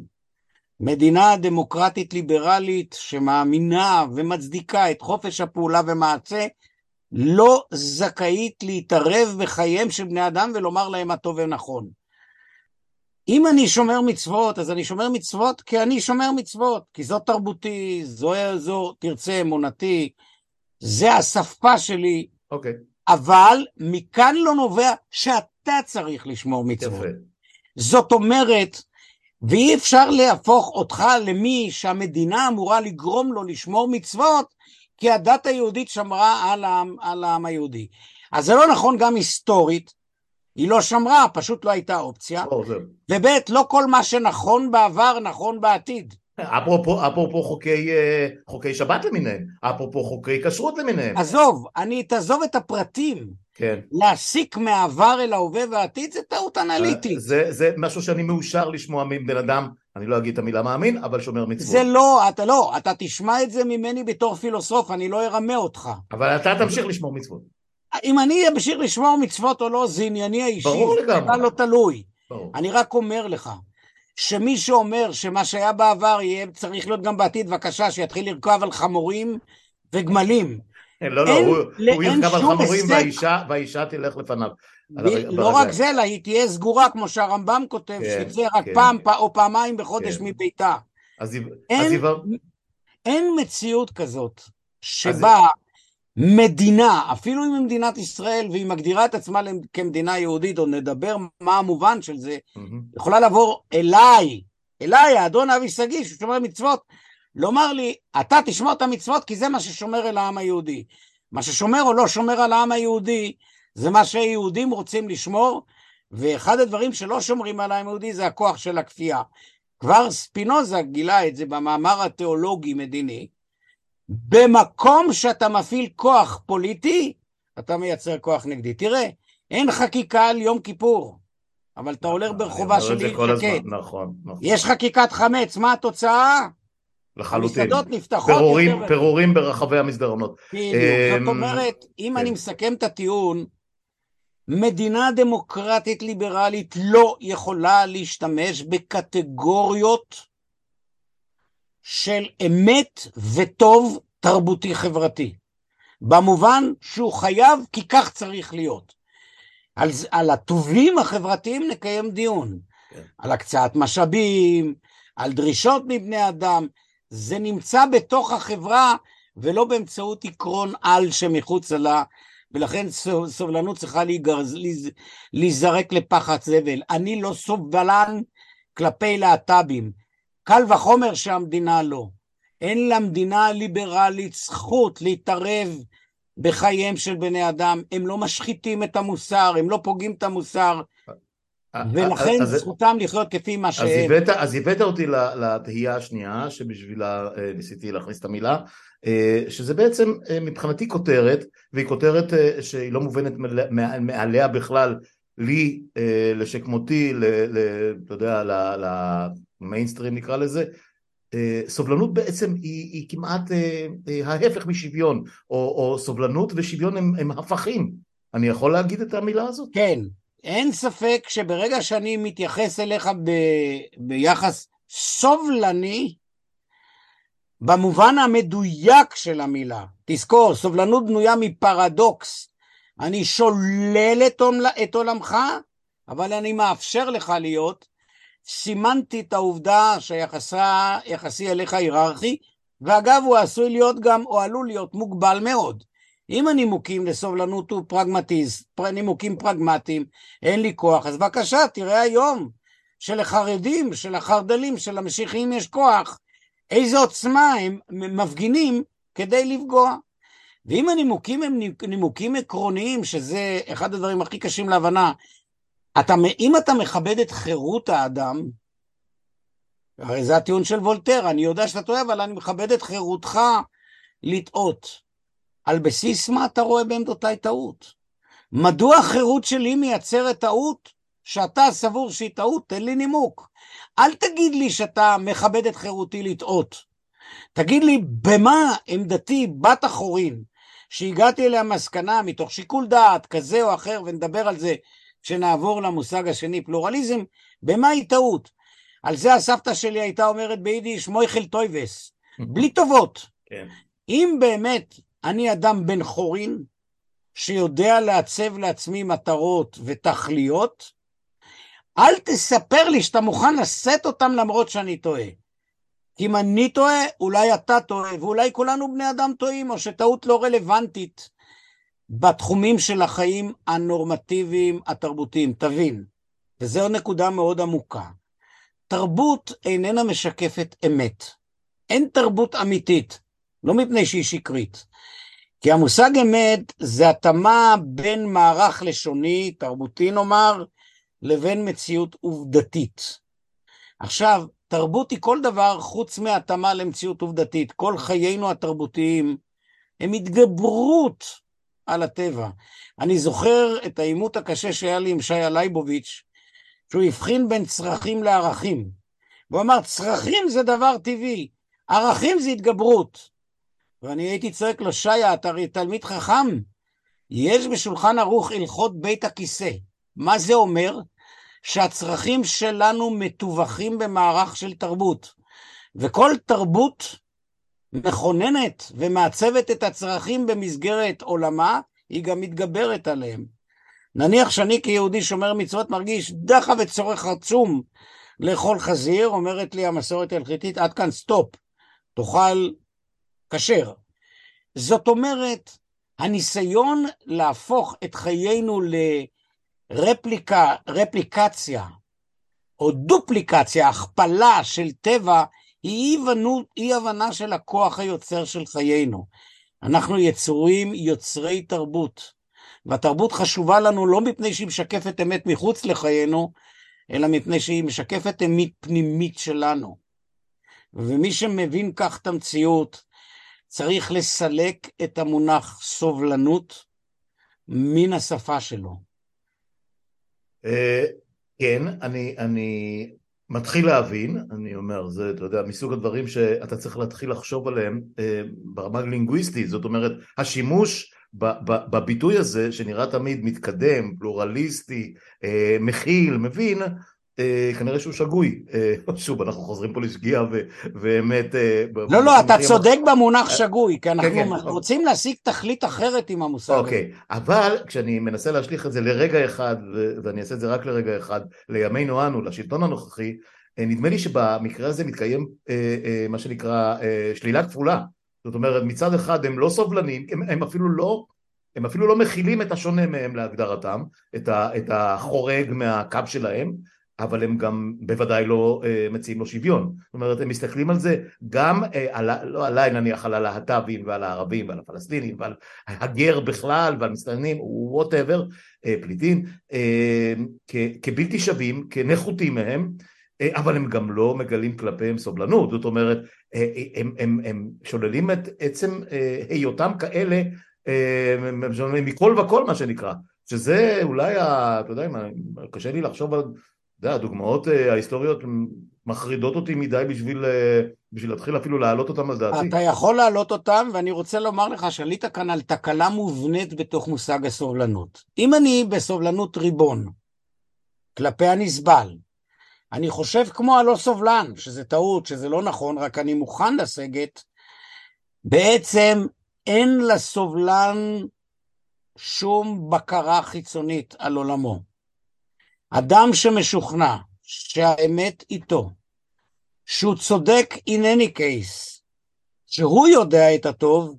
מדינה דמוקרטית ליברלית שמאמינה ומצדיקה את חופש הפעולה ומעשה, לא זכאית להתערב בחייהם של בני אדם ולומר להם מה טוב ונכון. אם אני שומר מצוות, אז אני שומר מצוות כי אני שומר מצוות, כי זאת תרבותי, זו, זו תרצה אמונתי, זה השפה שלי. אוקיי. Okay. אבל מכאן לא נובע שאתה צריך לשמור מצוות. יפה. זאת אומרת, ואי אפשר להפוך אותך למי שהמדינה אמורה לגרום לו לשמור מצוות, כי הדת היהודית שמרה על העם, על העם היהודי. אז זה לא נכון גם היסטורית, היא לא שמרה, פשוט לא הייתה אופציה. וב' לא כל מה שנכון בעבר נכון בעתיד. אפרופו, אפרופו חוקי, אה, חוקי שבת למיניהם, אפרופו חוקי כשרות למיניהם. עזוב, אני, תעזוב את הפרטים. כן. להסיק מהעבר אל ההווה והעתיד זה טעות אנליטית. זה, זה משהו שאני מאושר לשמוע מבן אדם, אני לא אגיד את המילה מאמין, אבל שומר מצוות. זה לא, אתה לא, אתה תשמע את זה ממני בתור פילוסוף, אני לא ארמה אותך. אבל אתה תמשיך לשמור מצוות. אם אני אמשיך לשמור מצוות או לא, זה ענייני האישי. ברור לגמרי. זה לא תלוי. ברור. אני רק אומר לך, שמי שאומר שמה שהיה בעבר יהיה צריך להיות גם בעתיד, בבקשה, שיתחיל לרכב על חמורים וגמלים. לא, לא, הוא, הוא ירכב על חמורים והאישה, והאישה תלך לפניו. לא רק זה, אלא היא תהיה סגורה, כמו שהרמב"ם כותב, כן, שיצא רק כן. פעם או פעמיים בחודש כן. מביתה. אז אין, אז אין מציאות כזאת, שבה מדינה, אפילו אם היא מדינת ישראל והיא מגדירה את עצמה כמדינה יהודית, או נדבר מה המובן של זה, mm-hmm. יכולה לעבור אליי, אליי, האדון אבי שגיא, ששומר מצוות, לומר לי, אתה תשמור את המצוות כי זה מה ששומר אל העם היהודי. מה ששומר או לא שומר על העם היהודי, זה מה שהיהודים רוצים לשמור, ואחד הדברים שלא שומרים על העם היהודי זה הכוח של הכפייה. כבר ספינוזה גילה את זה במאמר התיאולוגי-מדיני, במקום שאתה מפעיל כוח פוליטי, אתה מייצר כוח נגדי. תראה, אין חקיקה על יום כיפור, אבל אתה הולך ברחובה של עיר שקד. נכון, נכון. יש חקיקת חמץ, מה התוצאה? לחלוטין. המסעדות נפתחות פירורים, יותר... פירורים ברחבי המסדרונות. בדיוק. אמ, זאת אומרת, אם כן. אני מסכם את הטיעון, מדינה דמוקרטית ליברלית לא יכולה להשתמש בקטגוריות של אמת וטוב תרבותי חברתי. במובן שהוא חייב כי כך צריך להיות. על, על הטובים החברתיים נקיים דיון. כן. על הקצאת משאבים, על דרישות מבני אדם. זה נמצא בתוך החברה ולא באמצעות עקרון על שמחוצה לה, ולכן סו- סובלנות צריכה להיגרז, להיז- להיזרק לפח הזבל. אני לא סובלן כלפי להט"בים. קל וחומר שהמדינה לא. אין למדינה הליברלית זכות להתערב בחייהם של בני אדם, הם לא משחיתים את המוסר, הם לא פוגעים את המוסר, ולכן אז- זכותם לחיות כפי מה אז שהם. הבאת, אז הבאת אותי לתהייה השנייה, שבשבילה אה, ניסיתי להכניס את המילה, אה, שזה בעצם אה, מבחינתי כותרת, והיא כותרת אה, שהיא לא מובנת מעליה בכלל, לי, אה, לשכמותי, ל- ל- אתה יודע, למיינסטרים נקרא לזה, אה, סובלנות בעצם היא, היא כמעט אה, אה, ההפך משוויון, או, או סובלנות ושוויון הם, הם הפכים. אני יכול להגיד את המילה הזאת? כן, אין ספק שברגע שאני מתייחס אליך ב... ביחס סובלני, במובן המדויק של המילה, תזכור, סובלנות בנויה מפרדוקס. אני שולל את, עול... את עולמך, אבל אני מאפשר לך להיות. סימנתי את העובדה שיחסי אליך היררכי, ואגב, הוא עשוי להיות גם, או עלול להיות, מוגבל מאוד. אם הנימוקים לסובלנות הוא פרגמטיז, פר- נימוקים פרגמטיים, אין לי כוח, אז בבקשה, תראה היום שלחרדים, של החרד"לים, של המשיחיים יש כוח, איזו עוצמה הם מפגינים כדי לפגוע. ואם הנימוקים הם נימוקים עקרוניים, שזה אחד הדברים הכי קשים להבנה, אתה, אם אתה מכבד את חירות האדם, הרי זה הטיעון של וולטר, אני יודע שאתה טועה, אבל אני מכבד את חירותך לטעות. על בסיס מה אתה רואה בעמדותיי טעות? מדוע החירות שלי מייצרת טעות שאתה סבור שהיא טעות? תן לי נימוק. אל תגיד לי שאתה מכבד את חירותי לטעות. תגיד לי במה עמדתי בת החורין, שהגעתי אליה מסקנה מתוך שיקול דעת כזה או אחר, ונדבר על זה כשנעבור למושג השני, פלורליזם, במה היא טעות? על זה הסבתא שלי הייתה אומרת ביידיש מויכל טויבס, בלי טובות. כן. אם באמת אני אדם בן חורין, שיודע לעצב לעצמי מטרות ותכליות, אל תספר לי שאתה מוכן לשאת אותם למרות שאני טועה. אם אני טועה, אולי אתה טועה, ואולי כולנו בני אדם טועים, או שטעות לא רלוונטית בתחומים של החיים הנורמטיביים התרבותיים. תבין, וזו נקודה מאוד עמוקה. תרבות איננה משקפת אמת. אין תרבות אמיתית, לא מפני שהיא שקרית. כי המושג אמת זה התאמה בין מערך לשוני, תרבותי נאמר, לבין מציאות עובדתית. עכשיו, תרבות היא כל דבר חוץ מהתאמה למציאות עובדתית. כל חיינו התרבותיים הם התגברות על הטבע. אני זוכר את העימות הקשה שהיה לי עם שי לייבוביץ', שהוא הבחין בין צרכים לערכים. הוא אמר, צרכים זה דבר טבעי, ערכים זה התגברות. ואני הייתי צועק לו, שיה, אתה הרי תלמיד חכם, יש בשולחן ערוך הלכות בית הכיסא. מה זה אומר? שהצרכים שלנו מטווחים במערך של תרבות. וכל תרבות מכוננת ומעצבת את הצרכים במסגרת עולמה, היא גם מתגברת עליהם. נניח שאני כיהודי שומר מצוות מרגיש דחה וצורך עצום לאכול חזיר, אומרת לי המסורת ההלכתית, עד כאן סטופ, תאכל כשר. זאת אומרת, הניסיון להפוך את חיינו לרפליקה, רפליקציה, או דופליקציה, הכפלה של טבע, היא אי, אי הבנה של הכוח היוצר של חיינו. אנחנו יצורים יוצרי תרבות, והתרבות חשובה לנו לא מפני שהיא משקפת אמת מחוץ לחיינו, אלא מפני שהיא משקפת אמית פנימית שלנו. ומי שמבין כך את המציאות, צריך לסלק את המונח סובלנות מן השפה שלו. אה, כן, אני, אני מתחיל להבין, אני אומר, זה, אתה יודע, מסוג הדברים שאתה צריך להתחיל לחשוב עליהם אה, ברמה לינגוויסטית, זאת אומרת, השימוש בביטוי הזה שנראה תמיד מתקדם, פלורליסטי, אה, מכיל, מבין, כנראה שהוא שגוי. אה, <laughs> שוב, אנחנו חוזרים פה לשגיאה ואמת... לא, לא, אתה צודק במונח שגוי, כי אנחנו כן, כן. רוצים להשיג תכלית אחרת עם המושג הזה. אוקיי, אבל כשאני מנסה להשליך את זה לרגע אחד, ואני אעשה את זה רק לרגע אחד, לימינו אנו, לשלטון הנוכחי, נדמה לי שבמקרה הזה מתקיים מה שנקרא שלילה כפולה. זאת אומרת מצד אחד הם לא סובלנים, הם, הם אפילו לא הם אפילו לא מכילים את השונה מהם להגדרתם, את, ה, את החורג מהקו שלהם, אבל הם גם בוודאי לא uh, מציעים לו שוויון. זאת אומרת, הם מסתכלים על זה גם, uh, על, לא עליי נניח, על הלהט"בים ועל הערבים ועל הפלסטינים ועל הגר בכלל ועל מסתננים, וואטאבר, uh, פליטים, uh, כבלתי שווים, כנחותים מהם, אה, אבל הם גם לא מגלים כלפיהם סובלנות, זאת אומרת, אה, אה, הם, הם, הם שוללים את עצם היותם כאלה מכל וכל מה שנקרא, שזה אולי, אתה יודע, קשה לי לחשוב על, יודע, הדוגמאות ההיסטוריות מחרידות אותי מדי בשביל, בשביל להתחיל אפילו להעלות אותם על דעתי. אתה יכול להעלות אותם, ואני רוצה לומר לך שעלית כאן על תקלה מובנית בתוך מושג הסובלנות. אם אני בסובלנות ריבון כלפי הנסבל, אני חושב כמו הלא סובלן, שזה טעות, שזה לא נכון, רק אני מוכן לסגת, בעצם אין לסובלן שום בקרה חיצונית על עולמו. אדם שמשוכנע שהאמת איתו, שהוא צודק in any case, שהוא יודע את הטוב,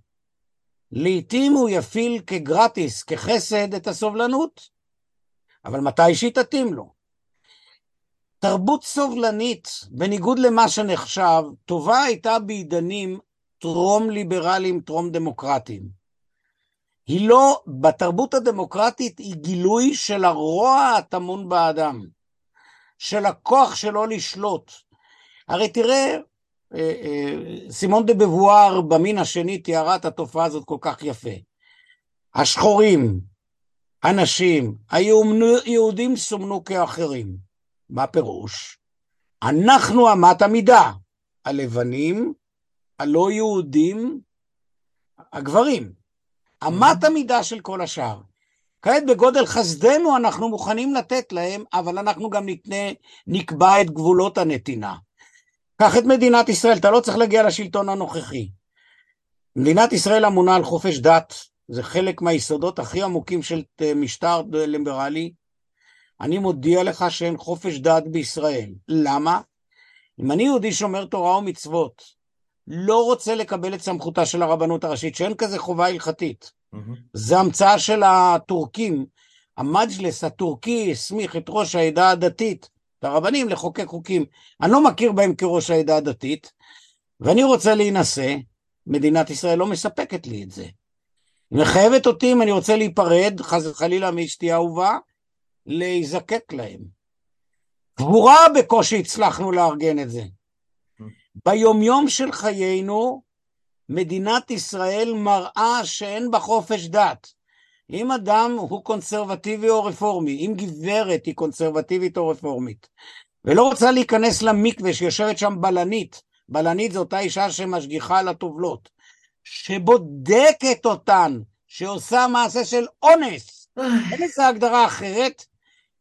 לעתים הוא יפעיל כגרטיס, כחסד, את הסובלנות, אבל מתי שהיא תתאים לו. תרבות סובלנית, בניגוד למה שנחשב, טובה הייתה בעידנים טרום ליברליים, טרום דמוקרטיים. היא לא, בתרבות הדמוקרטית היא גילוי של הרוע הטמון באדם, של הכוח שלו לשלוט. הרי תראה, אה, אה, סימון דה בבואר במין השני תיארה את התופעה הזאת כל כך יפה. השחורים, הנשים, היהודים סומנו כאחרים. מה פירוש? אנחנו אמת המידה, הלבנים, הלא יהודים, הגברים. אמת המידה של כל השאר. כעת בגודל חסדנו אנחנו מוכנים לתת להם, אבל אנחנו גם נתנה, נקבע את גבולות הנתינה. קח את מדינת ישראל, אתה לא צריך להגיע לשלטון הנוכחי. מדינת ישראל אמונה על חופש דת, זה חלק מהיסודות הכי עמוקים של משטר ליברלי. אני מודיע לך שאין חופש דת בישראל. למה? אם אני יהודי שומר תורה ומצוות, לא רוצה לקבל את סמכותה של הרבנות הראשית, שאין כזה חובה הלכתית. Mm-hmm. זה המצאה של הטורקים. המג'לס הטורקי הסמיך את ראש העדה הדתית, את הרבנים, לחוקק חוקים. אני לא מכיר בהם כראש העדה הדתית, ואני רוצה להינשא, מדינת ישראל לא מספקת לי את זה. היא מחייבת אותי אם אני רוצה להיפרד, חס וחלילה מאשתי האהובה, להיזקק להם. גבורה בקושי הצלחנו לארגן את זה. ביומיום של חיינו, מדינת ישראל מראה שאין בה חופש דת. אם אדם הוא קונסרבטיבי או רפורמי, אם גברת היא קונסרבטיבית או רפורמית, ולא רוצה להיכנס למקווה שיושבת שם בלנית, בלנית זו אותה אישה שמשגיחה על הטובלות, שבודקת אותן, שעושה מעשה של אונס, אין איזה הגדרה אחרת,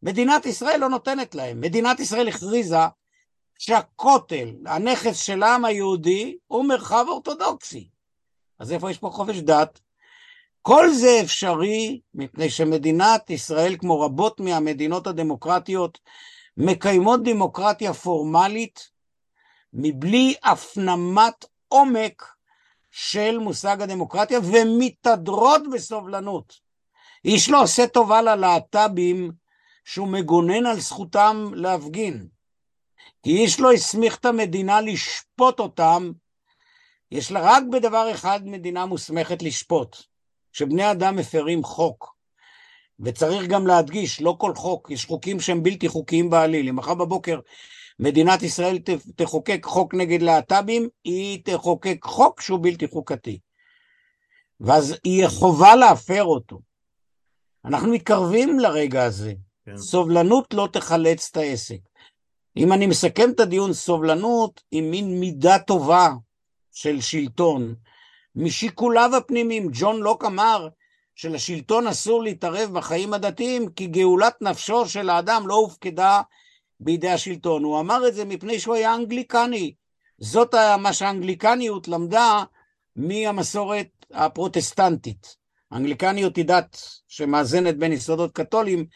מדינת ישראל לא נותנת להם. מדינת ישראל הכריזה שהכותל, הנכס של העם היהודי, הוא מרחב אורתודוקסי. אז איפה יש פה חופש דת? כל זה אפשרי מפני שמדינת ישראל, כמו רבות מהמדינות הדמוקרטיות, מקיימות דמוקרטיה פורמלית מבלי הפנמת עומק של מושג הדמוקרטיה ומתהדרות בסובלנות. איש לא עושה טובה ללהט"בים שהוא מגונן על זכותם להפגין. כי איש לא הסמיך את המדינה לשפוט אותם, יש לה רק בדבר אחד מדינה מוסמכת לשפוט, שבני אדם מפרים חוק. וצריך גם להדגיש, לא כל חוק, יש חוקים שהם בלתי חוקיים בעליל. אם מחר בבוקר מדינת ישראל תחוקק חוק נגד להט"בים, היא תחוקק חוק שהוא בלתי חוקתי. ואז יהיה חובה להפר אותו. אנחנו מתקרבים לרגע הזה. כן. סובלנות לא תחלץ את העסק. אם אני מסכם את הדיון, סובלנות היא מין מידה טובה של שלטון. משיקוליו הפנימיים, ג'ון לוק אמר שלשלטון אסור להתערב בחיים הדתיים כי גאולת נפשו של האדם לא הופקדה בידי השלטון. הוא אמר את זה מפני שהוא היה אנגליקני. זאת מה שהאנגליקניות למדה מהמסורת הפרוטסטנטית. האנגליקניות היא דת שמאזנת בין יסודות קתולים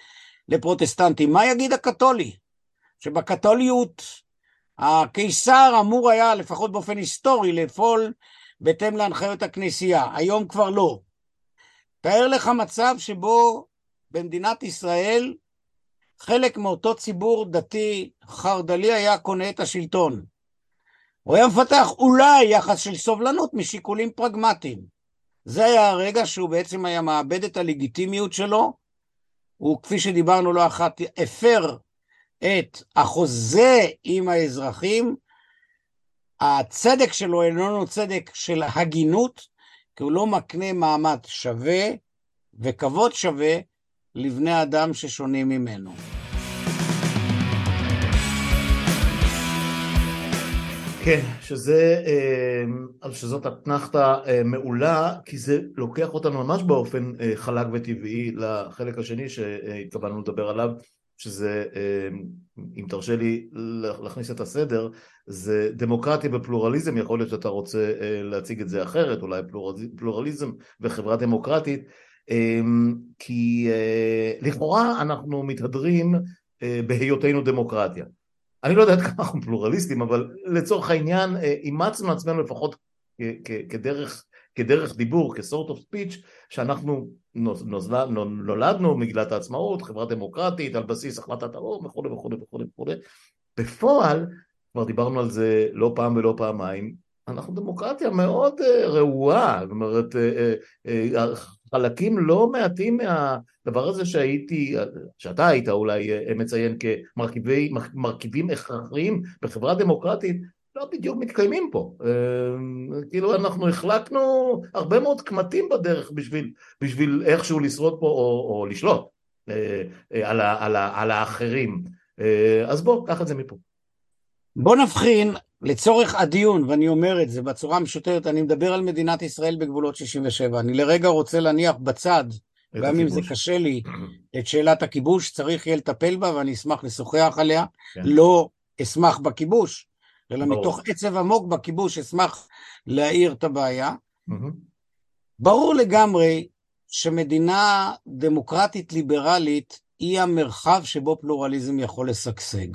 לפרוטסטנטים. מה יגיד הקתולי? שבקתוליות הקיסר אמור היה, לפחות באופן היסטורי, לפעול בהתאם להנחיות הכנסייה. היום כבר לא. תאר לך מצב שבו במדינת ישראל חלק מאותו ציבור דתי חרד"לי היה קונה את השלטון. הוא היה מפתח אולי יחס של סובלנות משיקולים פרגמטיים. זה היה הרגע שהוא בעצם היה מאבד את הלגיטימיות שלו, הוא כפי שדיברנו לא אחת הפר את החוזה עם האזרחים, הצדק שלו איננו צדק של הגינות, כי הוא לא מקנה מעמד שווה וכבוד שווה לבני אדם ששונים ממנו. כן, שזה, אה, שזאת אתנחתא אה, מעולה, כי זה לוקח אותנו ממש באופן אה, חלק וטבעי לחלק השני שהתכוונו לדבר עליו, שזה, אם תרשה לי להכניס את הסדר, זה דמוקרטיה ופלורליזם, יכול להיות שאתה רוצה להציג את זה אחרת, אולי פלורליזם וחברה דמוקרטית, כי לכאורה אנחנו מתהדרים בהיותנו דמוקרטיה. אני לא יודע עד כמה אנחנו פלורליסטים, אבל לצורך העניין אה, אימצנו עצמנו לפחות כדרך, כדרך דיבור, כ-sort of speech, שאנחנו נולד, נולדנו מגילת העצמאות, חברה דמוקרטית, על בסיס החלטת האו"ם וכולי וכולי וכולי וכולי. בפועל, כבר דיברנו על זה לא פעם ולא פעמיים, אנחנו דמוקרטיה מאוד uh, רעועה, זאת אומרת, uh, uh, חלקים לא מעטים מהדבר הזה שהייתי, שאתה היית אולי מציין כמרכיבים הכרחיים בחברה דמוקרטית, לא בדיוק מתקיימים פה. כאילו אנחנו החלקנו הרבה מאוד קמטים בדרך בשביל, בשביל איכשהו לשרוד פה או, או לשלוט על, ה, על, ה, על האחרים. אז בוא, קח את זה מפה. בוא נבחין לצורך הדיון, ואני אומר את זה בצורה המשותפת, אני מדבר על מדינת ישראל בגבולות 67. אני לרגע רוצה להניח בצד, גם הכיבוש. אם זה קשה לי, את שאלת הכיבוש, צריך יהיה לטפל בה ואני אשמח לשוחח עליה. כן. לא אשמח בכיבוש, אלא ברור. מתוך עצב עמוק בכיבוש אשמח להאיר את הבעיה. ברור לגמרי שמדינה דמוקרטית ליברלית היא המרחב שבו פלורליזם יכול לשגשג.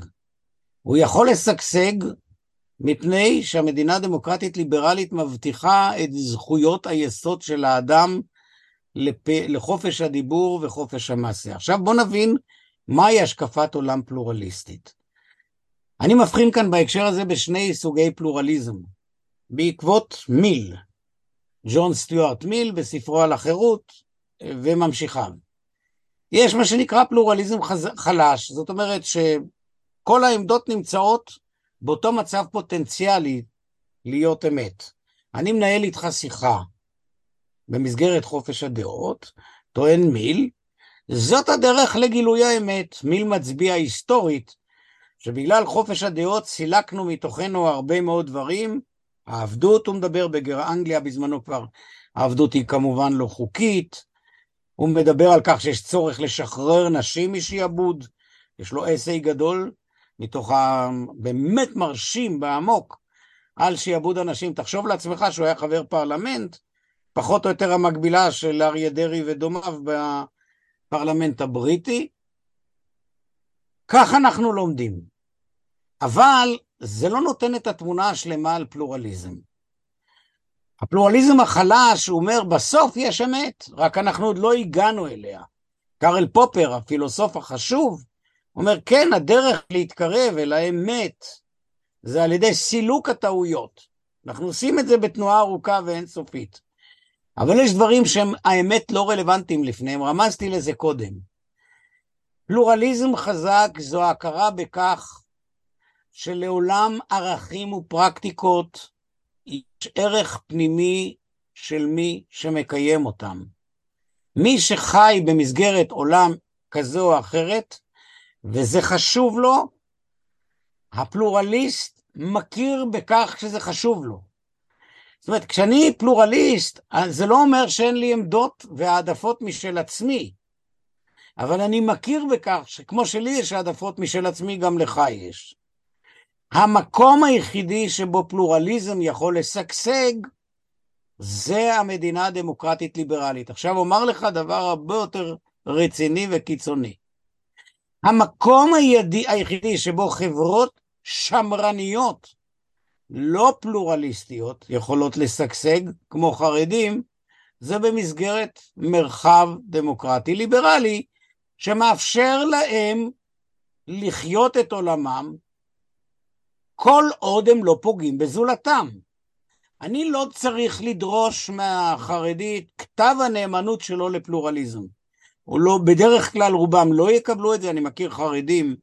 הוא יכול לשגשג מפני שהמדינה הדמוקרטית ליברלית מבטיחה את זכויות היסוד של האדם לפ... לחופש הדיבור וחופש המעשה. עכשיו בואו נבין מהי השקפת עולם פלורליסטית. אני מבחין כאן בהקשר הזה בשני סוגי פלורליזם. בעקבות מיל, ג'ון סטיוארט מיל בספרו על החירות וממשיכיו. יש מה שנקרא פלורליזם חז... חלש, זאת אומרת שכל העמדות נמצאות באותו מצב פוטנציאלי להיות אמת. אני מנהל איתך שיחה במסגרת חופש הדעות, טוען מיל, זאת הדרך לגילוי האמת. מיל מצביע היסטורית שבגלל חופש הדעות סילקנו מתוכנו הרבה מאוד דברים. העבדות, הוא מדבר באנגליה בזמנו כבר, העבדות היא כמובן לא חוקית. הוא מדבר על כך שיש צורך לשחרר נשים משעבוד. יש לו אסיי גדול מתוך הבאמת מרשים בעמוק על שיעבוד אנשים. תחשוב לעצמך שהוא היה חבר פרלמנט, פחות או יותר המקבילה של אריה דרעי ודומיו בפרלמנט הבריטי. כך אנחנו לומדים. אבל זה לא נותן את התמונה השלמה על פלורליזם. הפלורליזם החלש, הוא אומר, בסוף יש אמת, רק אנחנו עוד לא הגענו אליה. קארל פופר, הפילוסוף החשוב, אומר, כן, הדרך להתקרב אל האמת זה על ידי סילוק הטעויות. אנחנו עושים את זה בתנועה ארוכה ואינסופית. אבל יש דברים שהם האמת לא רלוונטיים לפניהם, רמזתי לזה קודם. פלורליזם חזק זו הכרה בכך שלעולם ערכים ופרקטיקות יש ערך פנימי של מי שמקיים אותם. מי שחי במסגרת עולם כזו או אחרת, וזה חשוב לו, הפלורליסט מכיר בכך שזה חשוב לו. זאת אומרת, כשאני פלורליסט, זה לא אומר שאין לי עמדות והעדפות משל עצמי, אבל אני מכיר בכך שכמו שלי יש העדפות משל עצמי, גם לך יש. המקום היחידי שבו פלורליזם יכול לשגשג, זה המדינה הדמוקרטית ליברלית. עכשיו אומר לך דבר הרבה יותר רציני וקיצוני. המקום הידי, היחידי שבו חברות שמרניות, לא פלורליסטיות, יכולות לשגשג, כמו חרדים, זה במסגרת מרחב דמוקרטי ליברלי, שמאפשר להם לחיות את עולמם כל עוד הם לא פוגעים בזולתם. אני לא צריך לדרוש מהחרדית כתב הנאמנות שלו לפלורליזם. או לא, בדרך כלל רובם לא יקבלו את זה, אני מכיר חרדים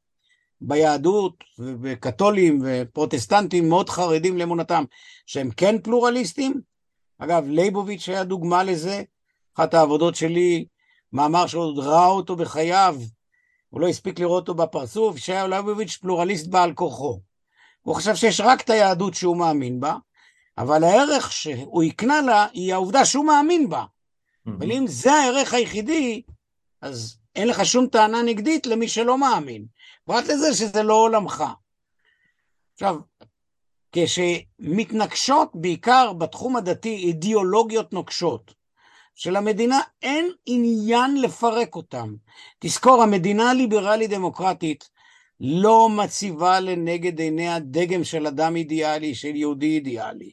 ביהדות וקתולים ופרוטסטנטים מאוד חרדים לאמונתם שהם כן פלורליסטים. אגב, ליבוביץ' היה דוגמה לזה, אחת העבודות שלי, מאמר שעוד ראה אותו בחייו, הוא לא הספיק לראות אותו בפרצוף, שהיה ליבוביץ' פלורליסט בעל כוחו. הוא חשב שיש רק את היהדות שהוא מאמין בה, אבל הערך שהוא הקנה לה היא העובדה שהוא מאמין בה. אבל אם זה הערך היחידי, אז אין לך שום טענה נגדית למי שלא מאמין. פרט לזה שזה לא עולמך. עכשיו, כשמתנגשות בעיקר בתחום הדתי אידיאולוגיות נוקשות, שלמדינה אין עניין לפרק אותם. תזכור, המדינה הליברלית דמוקרטית לא מציבה לנגד עיניה דגם של אדם אידיאלי, של יהודי אידיאלי.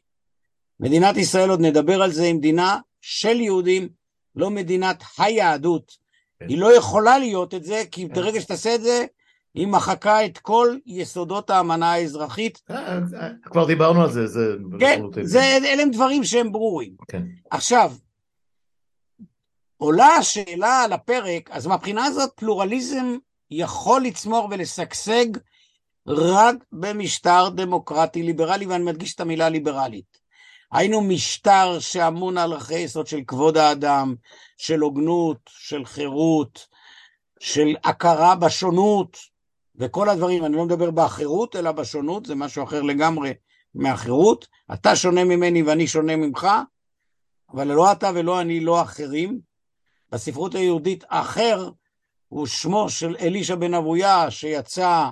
מדינת ישראל, עוד נדבר על זה, היא מדינה של יהודים, לא מדינת היהדות. כן. היא לא יכולה להיות את זה, כי כן. ברגע שתעשה את זה, היא מחקה את כל יסודות האמנה האזרחית. אה, אה, כבר דיברנו על זה, זה... כן, זה, אלה הם דברים שהם ברורים. כן. עכשיו, עולה השאלה על הפרק, אז מהבחינה הזאת פלורליזם יכול לצמוח ולשגשג רק במשטר דמוקרטי ליברלי, ואני מדגיש את המילה ליברלית. היינו משטר שאמון על ערכי יסוד של כבוד האדם, של הוגנות, של חירות, של הכרה בשונות, וכל הדברים, אני לא מדבר באחרות, אלא בשונות, זה משהו אחר לגמרי מאחרות. אתה שונה ממני ואני שונה ממך, אבל לא אתה ולא אני, לא אחרים. בספרות היהודית אחר הוא שמו של אלישע בן אבויה שיצא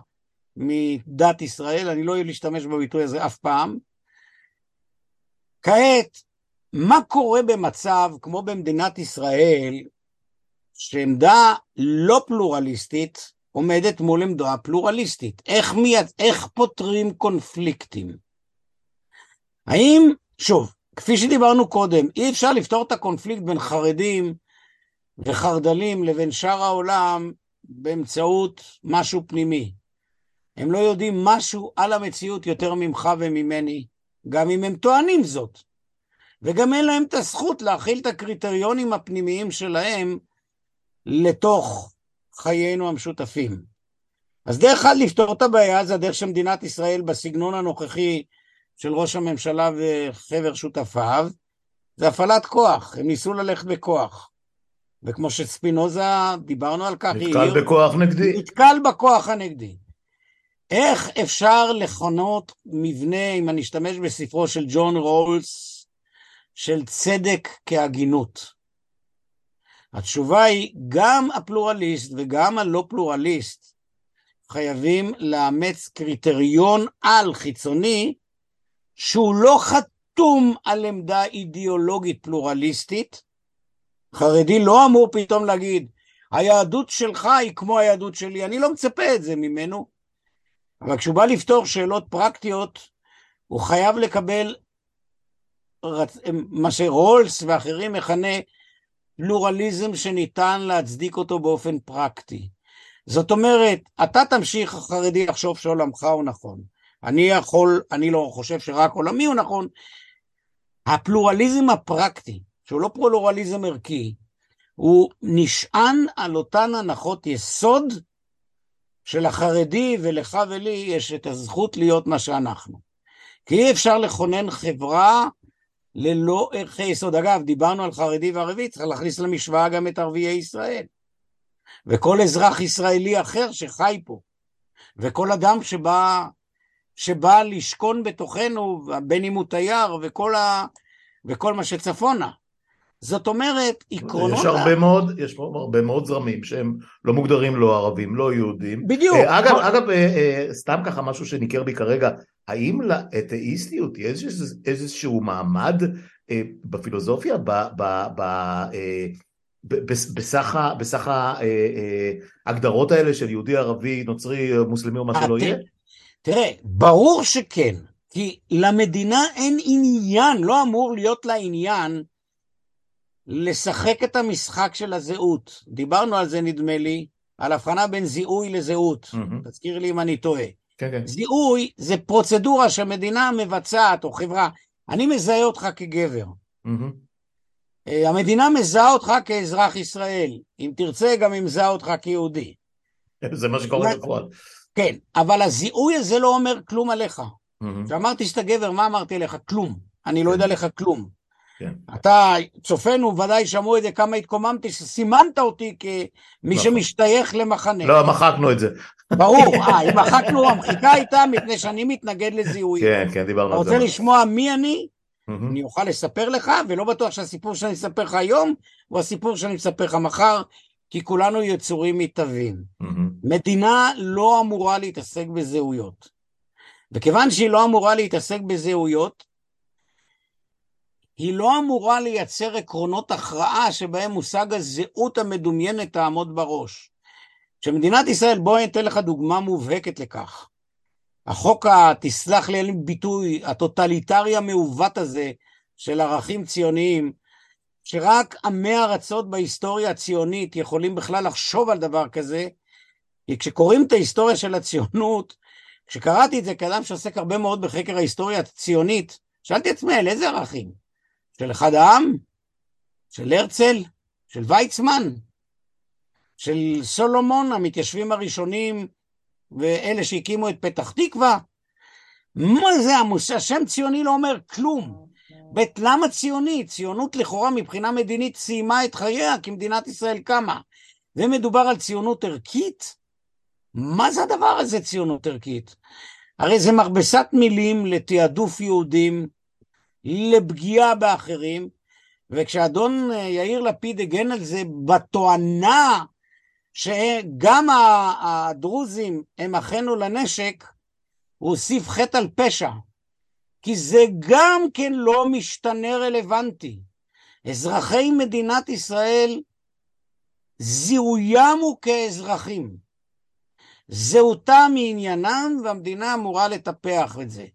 מדת ישראל, אני לא אוהב להשתמש בביטוי הזה אף פעם. כעת, מה קורה במצב כמו במדינת ישראל, שעמדה לא פלורליסטית עומדת מול עמדה פלורליסטית? איך, מיד, איך פותרים קונפליקטים? האם, שוב, כפי שדיברנו קודם, אי אפשר לפתור את הקונפליקט בין חרדים וחרד"לים לבין שאר העולם באמצעות משהו פנימי. הם לא יודעים משהו על המציאות יותר ממך וממני, גם אם הם טוענים זאת. וגם אין להם את הזכות להכיל את הקריטריונים הפנימיים שלהם לתוך חיינו המשותפים. אז דרך אחת לפתור את הבעיה זה הדרך של מדינת ישראל בסגנון הנוכחי של ראש הממשלה וחבר שותפיו, זה הפעלת כוח, הם ניסו ללכת בכוח. וכמו שספינוזה, דיברנו על כך, נתקל היא... בכוח נגדי. נתקל בכוח הנגדי. איך אפשר לכונות מבנה, אם אני אשתמש בספרו של ג'ון רולס, של צדק כהגינות? התשובה היא, גם הפלורליסט וגם הלא פלורליסט חייבים לאמץ קריטריון על חיצוני שהוא לא חתום על עמדה אידיאולוגית פלורליסטית, חרדי לא אמור פתאום להגיד, היהדות שלך היא כמו היהדות שלי, אני לא מצפה את זה ממנו. אבל כשהוא בא לפתור שאלות פרקטיות, הוא חייב לקבל מה שרולס ואחרים מכנה פלורליזם שניתן להצדיק אותו באופן פרקטי. זאת אומרת, אתה תמשיך החרדי לחשוב שעולמך הוא נכון. אני יכול, אני לא חושב שרק עולמי הוא נכון. הפלורליזם הפרקטי, שהוא לא פלורליזם ערכי, הוא נשען על אותן הנחות יסוד שלחרדי ולך ולי יש את הזכות להיות מה שאנחנו. כי אי אפשר לכונן חברה ללא ערכי יסוד. אגב, דיברנו על חרדי וערבי, צריך להכניס למשוואה גם את ערביי ישראל. וכל אזרח ישראלי אחר שחי פה. וכל אדם שבא, שבא לשכון בתוכנו, בין אם הוא תייר וכל, ה, וכל מה שצפונה. זאת אומרת, עקרונות... יש הרבה מאוד, יש הרבה מאוד זרמים שהם לא מוגדרים לא ערבים, לא יהודים. בדיוק. אה, אגב, אגב, אה, אה, סתם ככה משהו שניכר בי כרגע, האם לאתאיסטיות יש איזשהו מעמד בפילוסופיה, בסך ההגדרות האלה של יהודי, ערבי, נוצרי, מוסלמי או מה שלא יהיה? תראה, ברור שכן, כי למדינה אין עניין, לא אמור להיות לה עניין לשחק את המשחק של הזהות. דיברנו על זה נדמה לי, על הבחנה בין זיהוי לזהות. Mm-hmm. תזכיר לי אם אני טועה. כן, כן. זיהוי זה פרוצדורה שהמדינה מבצעת, או חברה. אני מזהה אותך כגבר. Mm-hmm. המדינה מזהה אותך כאזרח ישראל. אם תרצה, גם היא מזהה אותך כיהודי. <laughs> זה מה שקורה בפועל. כן, אבל הזיהוי הזה לא אומר כלום עליך. כשאמרתי שאתה גבר, מה אמרתי עליך? כלום. אני לא כן. יודע לך כלום. כן. אתה, צופינו ודאי שמעו את זה כמה התקוממתי, שסימנת אותי כמי נכון. שמשתייך למחנה. לא, מחקנו את זה. ברור, אה, אם מחקנו, המחיקה הייתה מפני שאני מתנגד לזיהוי. כן, כן, דיברנו על זה. רוצה לשמוע מי אני? אני אוכל לספר לך, ולא בטוח שהסיפור שאני אספר לך היום, הוא הסיפור שאני אספר לך מחר, כי כולנו יצורים מתהווים. מדינה לא אמורה להתעסק בזהויות. וכיוון שהיא לא אמורה להתעסק בזהויות, היא לא אמורה לייצר עקרונות הכרעה שבהם מושג הזהות המדומיינת תעמוד בראש. שמדינת ישראל, בואי אני אתן לך דוגמה מובהקת לכך. החוק, תסלח לי, אין לי ביטוי, הטוטליטרי המעוות הזה של ערכים ציוניים, שרק עמי ארצות בהיסטוריה הציונית יכולים בכלל לחשוב על דבר כזה, כי כשקוראים את ההיסטוריה של הציונות, כשקראתי את זה כאדם שעוסק הרבה מאוד בחקר ההיסטוריה הציונית, שאלתי עצמי, על איזה ערכים? של אחד העם, של הרצל, של ויצמן, של סולומון, המתיישבים הראשונים ואלה שהקימו את פתח תקווה. מה זה המושג? השם ציוני לא אומר כלום. בית למה ציוני? ציונות לכאורה מבחינה מדינית סיימה את חייה כי מדינת ישראל קמה. ומדובר על ציונות ערכית? מה זה הדבר הזה ציונות ערכית? הרי זה מכבסת מילים לתעדוף יהודים, לפגיעה באחרים, וכשאדון אה, יאיר לפיד הגן על זה בתואנה שגם הדרוזים הם אחינו לנשק, הוא הוסיף חטא על פשע, כי זה גם כן לא משתנה רלוונטי. אזרחי מדינת ישראל, זיהוים הוא כאזרחים. זהותם מעניינם והמדינה אמורה לטפח את זה.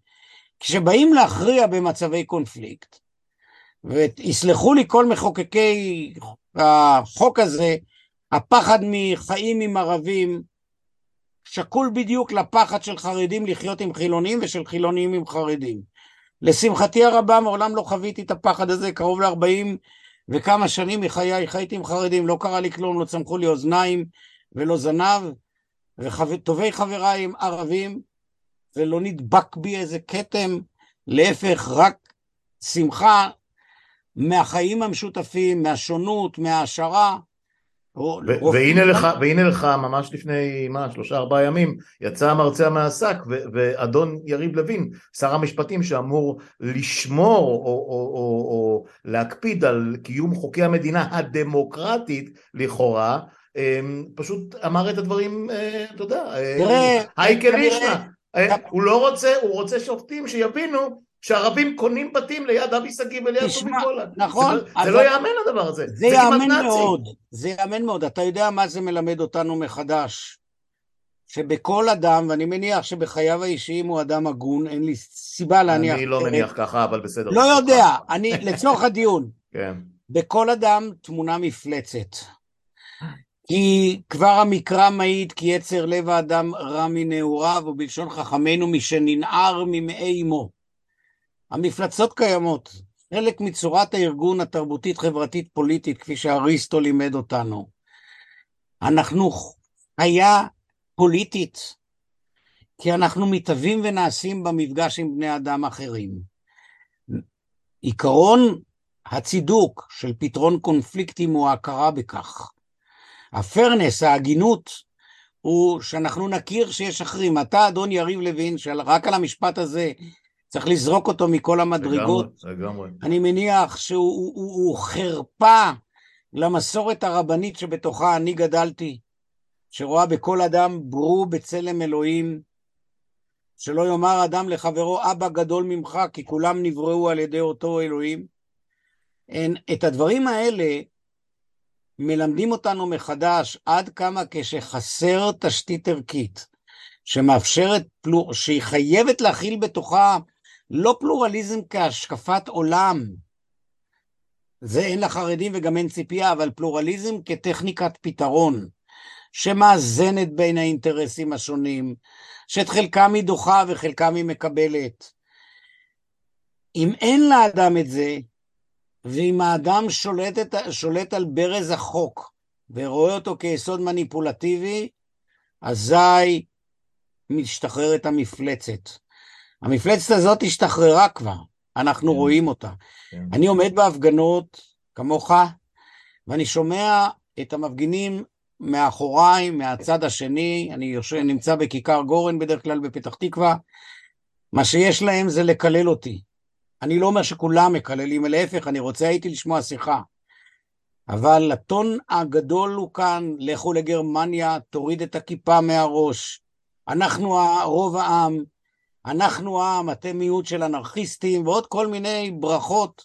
כשבאים להכריע במצבי קונפליקט, ויסלחו לי כל מחוקקי החוק הזה, הפחד מחיים עם ערבים שקול בדיוק לפחד של חרדים לחיות עם חילונים ושל חילונים עם חרדים. לשמחתי הרבה מעולם לא חוויתי את הפחד הזה, קרוב לארבעים וכמה שנים מחיי חייתי עם חרדים, לא קרה לי כלום, לא צמחו לי אוזניים ולא זנב, וטובי חבריי הם ערבים, ולא נדבק בי איזה כתם, להפך, רק שמחה מהחיים המשותפים, מהשונות, מההעשרה. והנה לך, והנה לך ממש לפני, מה, שלושה ארבעה ימים, יצא המרצע מהשק, ואדון יריב לוין, שר המשפטים שאמור לשמור או, או, או, או להקפיד על קיום חוקי המדינה הדמוקרטית לכאורה, אמ, פשוט אמר את הדברים, אה, אתה יודע, אה, היי כלישנא, אה, הוא לא רוצה, הוא רוצה שופטים שיבינו שערבים קונים בתים ליד אבי שגיא וליד טובי גולן. נכון. זה, לא, זה לא יאמן הדבר הזה. זה, זה יאמן מאוד. זה יאמן מאוד. אתה יודע מה זה מלמד אותנו מחדש? שבכל אדם, ואני מניח שבחייו האישיים הוא אדם הגון, אין לי סיבה להניח... אני לא מניח ככה, אבל בסדר. לא יודע, אני, לצורך הדיון. כן. בכל אדם תמונה מפלצת. כי כבר המקרא מעיד כי יצר לב האדם רע מנעוריו, ובלשון חכמינו משננער ממעי אמו. המפלצות קיימות. חלק מצורת הארגון התרבותית חברתית פוליטית כפי שאריסטו לימד אותנו. אנחנו חיה פוליטית כי אנחנו מתהווים ונעשים במפגש עם בני אדם אחרים. עיקרון הצידוק של פתרון קונפליקטים הוא ההכרה בכך. הפרנס, ההגינות, הוא שאנחנו נכיר שיש אחרים. אתה, אדון יריב לוין, שרק על המשפט הזה צריך לזרוק אותו מכל המדרגות. לגמרי, לגמרי. אני מניח שהוא הוא, הוא, הוא חרפה למסורת הרבנית שבתוכה אני גדלתי, שרואה בכל אדם ברו בצלם אלוהים, שלא יאמר אדם לחברו אבא גדול ממך, כי כולם נבראו על ידי אותו אלוהים. אין, את הדברים האלה מלמדים אותנו מחדש עד כמה כשחסר תשתית ערכית שמאפשרת, שהיא חייבת להכיל בתוכה לא פלורליזם כהשקפת עולם, זה אין לחרדים וגם אין ציפייה, אבל פלורליזם כטכניקת פתרון, שמאזנת בין האינטרסים השונים, שאת חלקם היא דוחה וחלקם היא מקבלת. אם אין לאדם את זה, ואם האדם שולט, את, שולט על ברז החוק ורואה אותו כיסוד מניפולטיבי, אזי משתחררת המפלצת. המפלצת הזאת השתחררה כבר, אנחנו כן. רואים אותה. כן. אני עומד בהפגנות, כמוך, ואני שומע את המפגינים מאחוריי, מהצד השני, אני יושב, נמצא בכיכר גורן בדרך כלל בפתח תקווה, מה שיש להם זה לקלל אותי. אני לא אומר שכולם מקללים, להפך, אני רוצה הייתי לשמוע שיחה. אבל הטון הגדול הוא כאן, לכו לגרמניה, תוריד את הכיפה מהראש. אנחנו רוב העם, אנחנו העם, אתם מיעוט של אנרכיסטים, ועוד כל מיני ברכות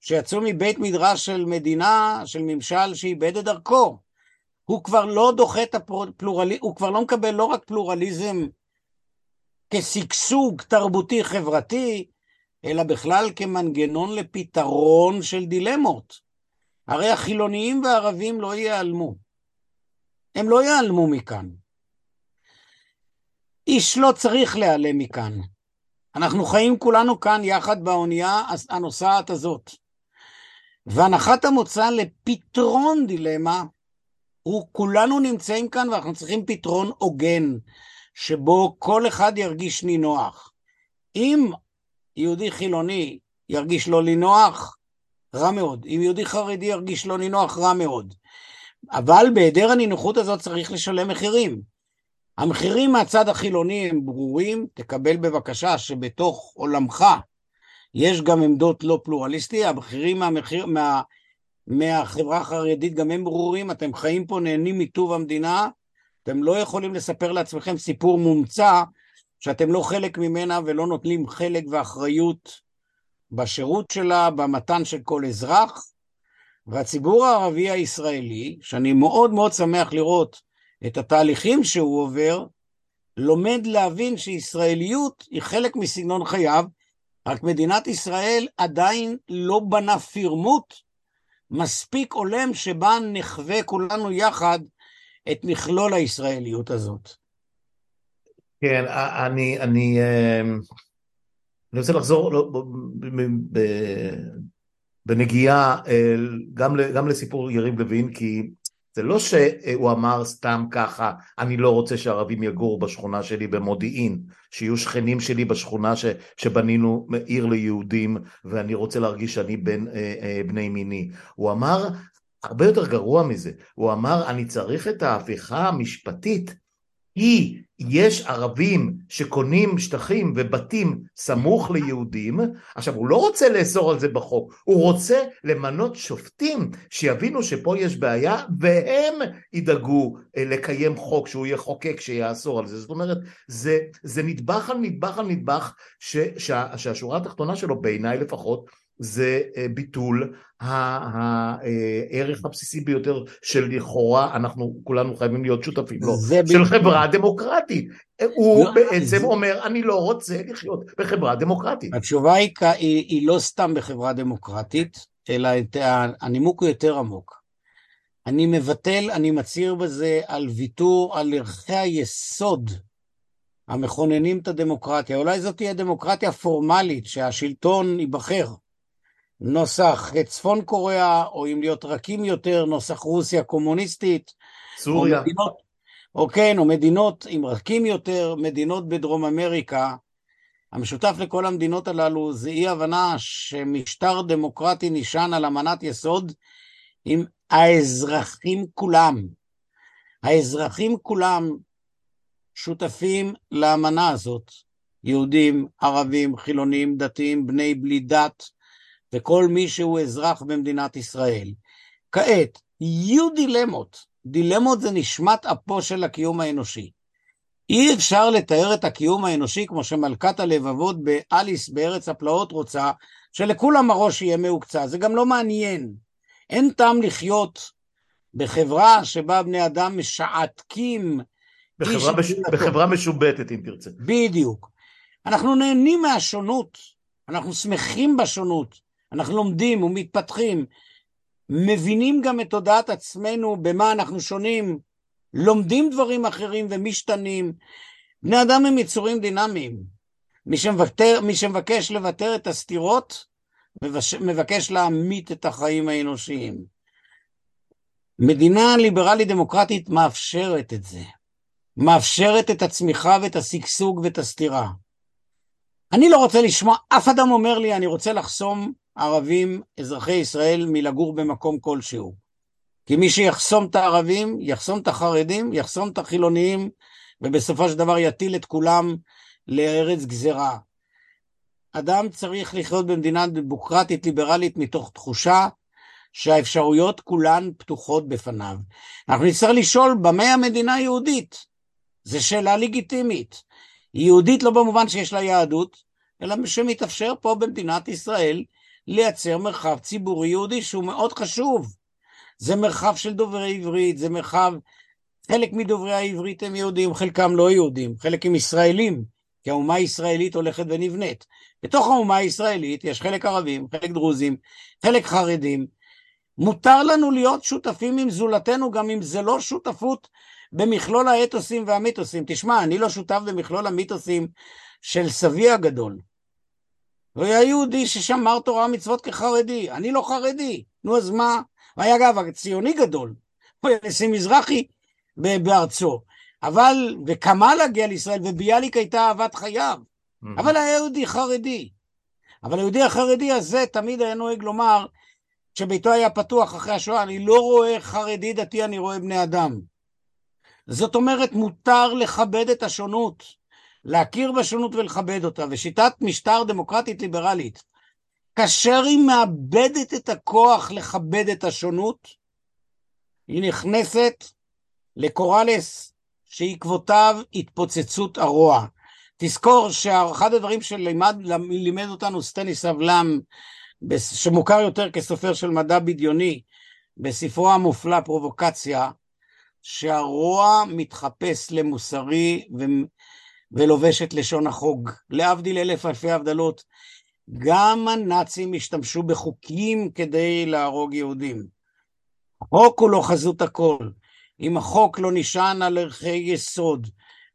שיצאו מבית מדרש של מדינה, של ממשל שאיבד את דרכו. הוא כבר לא דוחה את הפלורליזם, הוא כבר לא מקבל לא רק פלורליזם כשגשוג תרבותי חברתי, אלא בכלל כמנגנון לפתרון של דילמות. הרי החילוניים והערבים לא ייעלמו. הם לא ייעלמו מכאן. איש לא צריך להיעלם מכאן. אנחנו חיים כולנו כאן יחד באונייה הנוסעת הזאת. והנחת המוצא לפתרון דילמה הוא כולנו נמצאים כאן ואנחנו צריכים פתרון הוגן, שבו כל אחד ירגיש נינוח. אם יהודי חילוני ירגיש לא נינוח, רע מאוד. אם יהודי חרדי ירגיש לא נינוח, רע מאוד. אבל בהיעדר הנינוחות הזאת צריך לשלם מחירים. המחירים מהצד החילוני הם ברורים, תקבל בבקשה שבתוך עולמך יש גם עמדות לא פלורליסטי, המחירים מהמחיר, מה, מהחברה החרדית גם הם ברורים, אתם חיים פה, נהנים מטוב המדינה, אתם לא יכולים לספר לעצמכם סיפור מומצא שאתם לא חלק ממנה ולא נוטלים חלק ואחריות בשירות שלה, במתן של כל אזרח, והציבור הערבי הישראלי, שאני מאוד מאוד שמח לראות את התהליכים שהוא עובר, לומד להבין שישראליות היא חלק מסגנון חייו, רק מדינת ישראל עדיין לא בנה פירמוט מספיק הולם שבה נחווה כולנו יחד את מכלול הישראליות הזאת. כן, אני, אני, אמ, אני רוצה לחזור לא, בנגיעה גם, גם לסיפור יריב לוין, כי זה לא שהוא אמר סתם ככה, אני לא רוצה שערבים יגורו בשכונה שלי במודיעין, שיהיו שכנים שלי בשכונה ש, שבנינו עיר ליהודים ואני רוצה להרגיש שאני בן אה, אה, בני מיני. הוא אמר הרבה יותר גרוע מזה, הוא אמר אני צריך את ההפיכה המשפטית כי יש ערבים שקונים שטחים ובתים סמוך ליהודים, עכשיו הוא לא רוצה לאסור על זה בחוק, הוא רוצה למנות שופטים שיבינו שפה יש בעיה והם ידאגו אה, לקיים חוק שהוא יחוקק שיאסור על זה, זאת אומרת זה, זה נדבך על נדבך על נדבך ש, שה, שהשורה התחתונה שלו בעיניי לפחות זה אה, ביטול הערך הבסיסי ביותר של לכאורה אנחנו כולנו חייבים להיות שותפים לו, של חברה דמוקרטית. הוא לא, בעצם זה... אומר אני לא רוצה לחיות בחברה דמוקרטית. התשובה היא, היא, היא לא סתם בחברה דמוקרטית, אלא הנימוק הוא יותר עמוק. אני מבטל, אני מצהיר בזה על ויתור על ערכי היסוד המכוננים את הדמוקרטיה. אולי זאת תהיה דמוקרטיה פורמלית שהשלטון ייבחר. נוסח צפון קוריאה, או אם להיות רכים יותר, נוסח רוסיה קומוניסטית. סוריה. או מדינות, או כן, או מדינות עם רכים יותר, מדינות בדרום אמריקה. המשותף לכל המדינות הללו זה אי הבנה שמשטר דמוקרטי נשען על אמנת יסוד עם האזרחים כולם. האזרחים כולם שותפים לאמנה הזאת. יהודים, ערבים, חילונים, דתיים, בני בלי דת, וכל מי שהוא אזרח במדינת ישראל. כעת, יהיו דילמות. דילמות זה נשמת אפו של הקיום האנושי. אי אפשר לתאר את הקיום האנושי כמו שמלכת הלבבות באליס בארץ הפלאות רוצה, שלכולם הראש יהיה מהוקצע. זה גם לא מעניין. אין טעם לחיות בחברה שבה בני אדם משעתקים בחברה, מש... בחברה משובטת אם תרצה. בדיוק. אנחנו נהנים מהשונות, אנחנו שמחים בשונות, אנחנו לומדים ומתפתחים, מבינים גם את תודעת עצמנו במה אנחנו שונים, לומדים דברים אחרים ומשתנים. בני אדם הם יצורים דינמיים. מי, שמבטר, מי שמבקש לוותר את הסתירות, מבקש להמית את החיים האנושיים. מדינה ליברלית דמוקרטית מאפשרת את זה. מאפשרת את הצמיחה ואת השגשוג ואת הסתירה. אני לא רוצה לשמוע, אף אדם אומר לי, אני רוצה לחסום ערבים, אזרחי ישראל, מלגור במקום כלשהו. כי מי שיחסום את הערבים, יחסום את החרדים, יחסום את החילוניים, ובסופו של דבר יטיל את כולם לארץ גזרה. אדם צריך לחיות במדינה דמוקרטית ליברלית מתוך תחושה שהאפשרויות כולן פתוחות בפניו. אנחנו נצטרך לשאול במה המדינה יהודית. זו שאלה לגיטימית. היא יהודית לא במובן שיש לה יהדות, אלא שמתאפשר פה במדינת ישראל לייצר מרחב ציבורי יהודי שהוא מאוד חשוב. זה מרחב של דוברי עברית, זה מרחב, חלק מדוברי העברית הם יהודים, חלקם לא יהודים, חלק הם ישראלים, כי האומה הישראלית הולכת ונבנית. בתוך האומה הישראלית יש חלק ערבים, חלק דרוזים, חלק חרדים. מותר לנו להיות שותפים עם זולתנו, גם אם זה לא שותפות במכלול האתוסים והמיתוסים. תשמע, אני לא שותף במכלול המיתוסים של סבי הגדול. הוא היה יהודי ששמר תורה ומצוות כחרדי, אני לא חרדי, נו אז מה? היה אגב ציוני גדול, הוא היה נשיא מזרחי בארצו, אבל, וקמה להגיע לישראל, וביאליק הייתה אהבת חייו, mm-hmm. אבל היה יהודי חרדי. אבל היהודי החרדי הזה תמיד היה נוהג לומר, כשביתו היה פתוח אחרי השואה, אני לא רואה חרדי דתי, אני רואה בני אדם. זאת אומרת, מותר לכבד את השונות, להכיר בשונות ולכבד אותה, ושיטת משטר דמוקרטית ליברלית, כאשר היא מאבדת את הכוח לכבד את השונות, היא נכנסת לקוראלס שבעקבותיו התפוצצות הרוע. תזכור שאחד הדברים שלימד אותנו סטניסלב לם, שמוכר יותר כסופר של מדע בדיוני, בספרו המופלא פרובוקציה, שהרוע מתחפש למוסרי. ולובש את לשון החוג. להבדיל אלף אלפי הבדלות, גם הנאצים השתמשו בחוקים כדי להרוג יהודים. החוק הוא לא חזות הכל. אם החוק לא נשען על ערכי יסוד,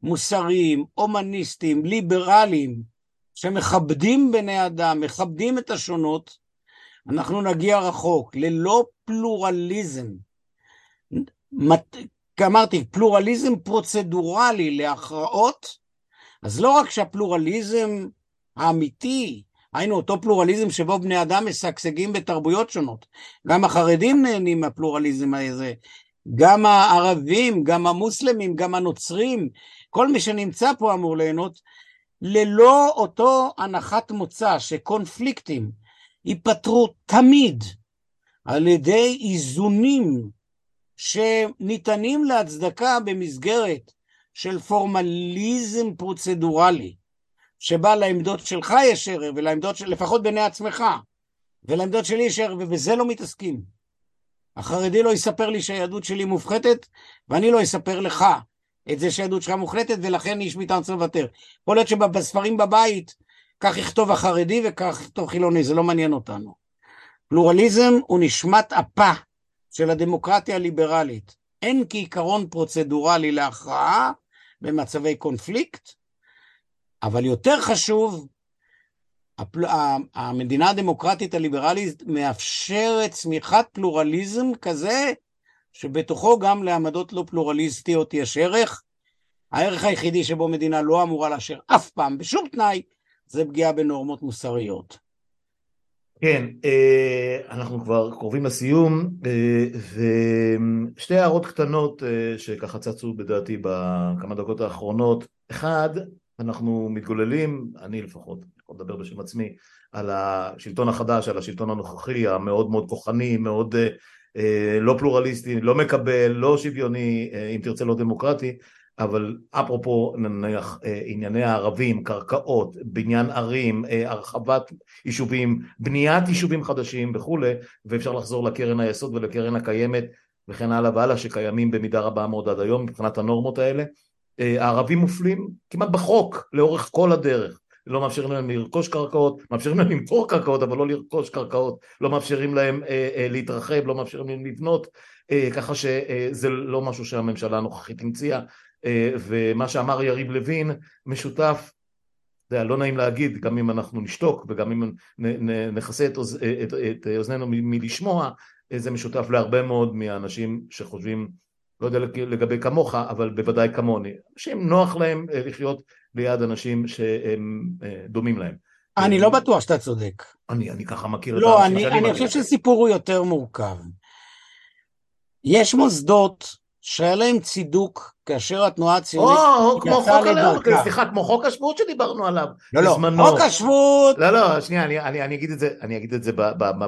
מוסריים, הומניסטיים, ליברליים, שמכבדים בני אדם, מכבדים את השונות, אנחנו נגיע רחוק. ללא פלורליזם, אמרתי, פלורליזם פרוצדורלי להכרעות, אז לא רק שהפלורליזם האמיתי, היינו אותו פלורליזם שבו בני אדם משגשגים בתרבויות שונות, גם החרדים נהנים מהפלורליזם הזה, גם הערבים, גם המוסלמים, גם הנוצרים, כל מי שנמצא פה אמור ליהנות, ללא אותו הנחת מוצא שקונפליקטים ייפתרו תמיד על ידי איזונים שניתנים להצדקה במסגרת של פורמליזם פרוצדורלי, שבה לעמדות שלך יש ערך, ולעמדות של, לפחות בעיני עצמך, ולעמדות שלי יש ערך, ובזה לא מתעסקים. החרדי לא יספר לי שהיהדות שלי מופחתת, ואני לא אספר לך את זה שהיהדות שלך מוחלטת, ולכן איש מאיתנו צריך לוותר. יכול להיות שבספרים בבית, כך יכתוב החרדי וכך יכתוב חילוני, זה לא מעניין אותנו. פלורליזם הוא נשמת אפה של הדמוקרטיה הליברלית. אין כעיקרון פרוצדורלי להכרעה במצבי קונפליקט, אבל יותר חשוב, הפל... המדינה הדמוקרטית הליברלית מאפשרת צמיחת פלורליזם כזה שבתוכו גם לעמדות לא פלורליסטיות יש ערך. הערך היחידי שבו מדינה לא אמורה לאשר אף פעם בשום תנאי זה פגיעה בנורמות מוסריות. כן, אה, אנחנו כבר קרובים לסיום, אה, ושתי הערות קטנות אה, שככה צצו בדעתי בכמה דקות האחרונות. אחד, אנחנו מתגוללים, אני לפחות, אני יכול לדבר בשם עצמי, על השלטון החדש, על השלטון הנוכחי המאוד מאוד כוחני, מאוד לא פלורליסטי, לא מקבל, לא שוויוני, אם תרצה לא דמוקרטי, אבל אפרופו נניח אה, ענייני הערבים, קרקעות, בניין ערים, אה, הרחבת יישובים, בניית יישובים חדשים וכולי, ואפשר לחזור לקרן היסוד ולקרן הקיימת וכן הלאה והלאה שקיימים במידה רבה מאוד עד היום מבחינת הנורמות האלה. אה, הערבים מופלים כמעט בחוק לאורך כל הדרך. לא מאפשרים להם לרכוש קרקעות, מאפשרים להם למכור קרקעות אבל לא לרכוש קרקעות, לא מאפשרים להם אה, אה, להתרחב, לא מאפשרים להם לבנות, אה, ככה שזה לא משהו שהממשלה הנוכחית המציאה, אה, ומה שאמר יריב לוין משותף, זה לא נעים להגיד, גם אם אנחנו נשתוק וגם אם נכסה את, אוז, את, את אוזנינו מלשמוע, אה, זה משותף להרבה מאוד מהאנשים שחושבים, לא יודע לגבי כמוך, אבל בוודאי כמוני, אנשים נוח להם אה, לחיות ליד אנשים שהם דומים להם. אני לא בטוח שאתה צודק. אני, אני ככה מכיר לא, את האנשים שאני... לא, אני חושב שהסיפור הוא יותר מורכב. יש מוסדות שהיה להם צידוק כאשר התנועה הציונית יצאה לדרכה. סליחה, כמו חוק השבות שדיברנו עליו לא, לא, בזמנו. חוק השבות... לא, לא, שנייה, אני, אני, אני אגיד את זה, אני אגיד את זה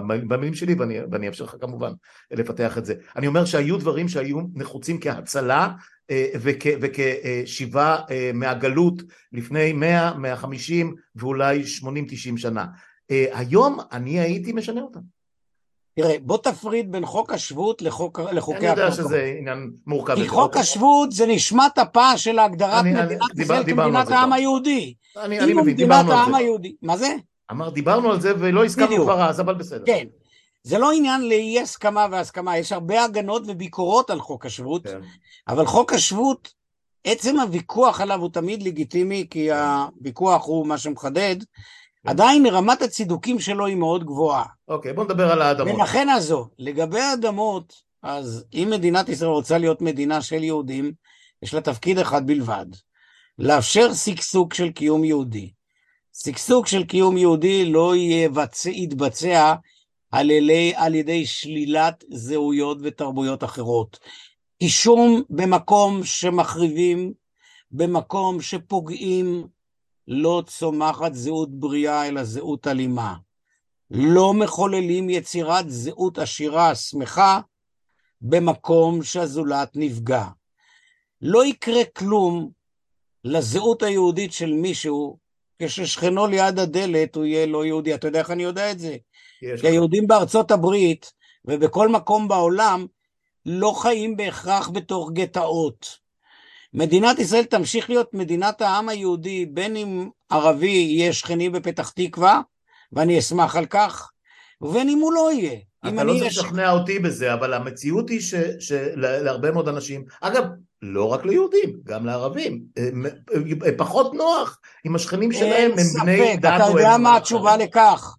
במילים שלי ואני, ואני אאפשר לך כמובן לפתח את זה. אני אומר שהיו דברים שהיו נחוצים כהצלה אה, וכשיבה אה, מהגלות לפני 100, 150 ואולי 80-90 שנה. אה, היום אני הייתי משנה אותם. תראה, בוא תפריד בין חוק השבות לחוק, לחוקי. אני יודע שזה עניין מורכב. כי חוק השבות זה נשמת אפה של הגדרת אני, מדינת ישראל כמדינת העם היהודי. אני, אני מבין, דיברנו על זה. היהודי. מה זה? אמר, דיברנו על זה ולא הסכמנו כבר אז, אבל בסדר. כן. זה לא עניין לאי הסכמה והסכמה, יש הרבה הגנות וביקורות על חוק השבות, כן. אבל חוק השבות, עצם הוויכוח עליו הוא תמיד לגיטימי, כי הוויכוח הוא מה שמחדד, עדיין רמת הצידוקים שלו היא מאוד גבוהה. אוקיי, בוא נדבר על האדמות. ולכן הזו, לגבי האדמות, אז אם מדינת ישראל רוצה להיות מדינה של יהודים, יש לה תפקיד אחד בלבד, לאפשר שגשוג של קיום יהודי. שגשוג של קיום יהודי לא יבצע, יתבצע על, אלי, על ידי שלילת זהויות ותרבויות אחרות. אישום במקום שמחריבים, במקום שפוגעים, לא צומחת זהות בריאה, אלא זהות אלימה. לא מחוללים יצירת זהות עשירה, שמחה, במקום שהזולת נפגע. לא יקרה כלום לזהות היהודית של מישהו כששכנו ליד הדלת הוא יהיה לא יהודי. אתה יודע איך אני יודע את זה? כי היהודים בארצות הברית ובכל מקום בעולם לא חיים בהכרח בתוך גטאות. מדינת ישראל תמשיך להיות מדינת העם היהודי, בין אם ערבי יהיה שכני בפתח תקווה, ואני אשמח על כך, ובין אם הוא לא יהיה. אתה לא צריך לשכנע יש... אותי בזה, אבל המציאות היא שלהרבה מאוד אנשים, אגב, לא רק ליהודים, גם לערבים, פחות נוח עם השכנים שלהם, הם בני דת אתה יודע מה התשובה לכך?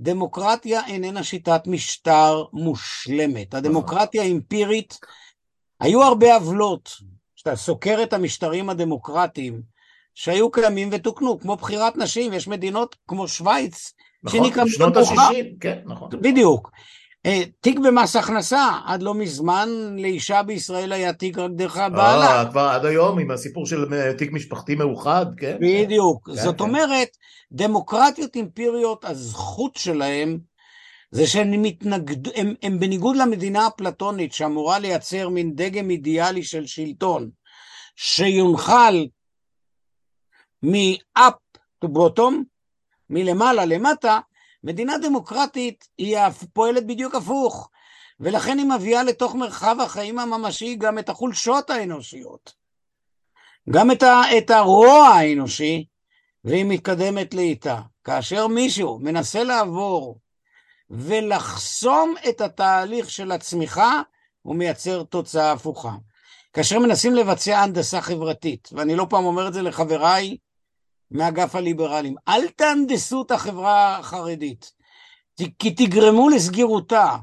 דמוקרטיה איננה שיטת משטר מושלמת. הדמוקרטיה האמפירית, היו הרבה עוולות, כשאתה סוקר את המשטרים הדמוקרטיים שהיו קיימים ותוקנו, כמו בחירת נשים, יש מדינות כמו שווייץ, נכון, שנות ה-60, כן, נכון. בדיוק. אה, תיק במס הכנסה, עד לא מזמן לאישה בישראל היה תיק רק דרך הבעלה. אה, כבר עד היום עם הסיפור של אה, תיק משפחתי מאוחד, כן. בדיוק. כן, זאת כן. אומרת, דמוקרטיות אימפיריות, הזכות שלהם זה שהם מתנגד... הם, הם בניגוד למדינה אפלטונית שאמורה לייצר מין דגם אידיאלי של שלטון שיונחל מ-up to bottom, מלמעלה למטה, מדינה דמוקרטית היא פועלת בדיוק הפוך, ולכן היא מביאה לתוך מרחב החיים הממשי גם את החולשות האנושיות, גם את, ה, את הרוע האנושי, והיא מתקדמת לאיתה. כאשר מישהו מנסה לעבור ולחסום את התהליך של הצמיחה, הוא מייצר תוצאה הפוכה. כאשר מנסים לבצע הנדסה חברתית, ואני לא פעם אומר את זה לחבריי מאגף הליברלים, אל תהנדסו את החברה החרדית, כי תגרמו לסגירותה.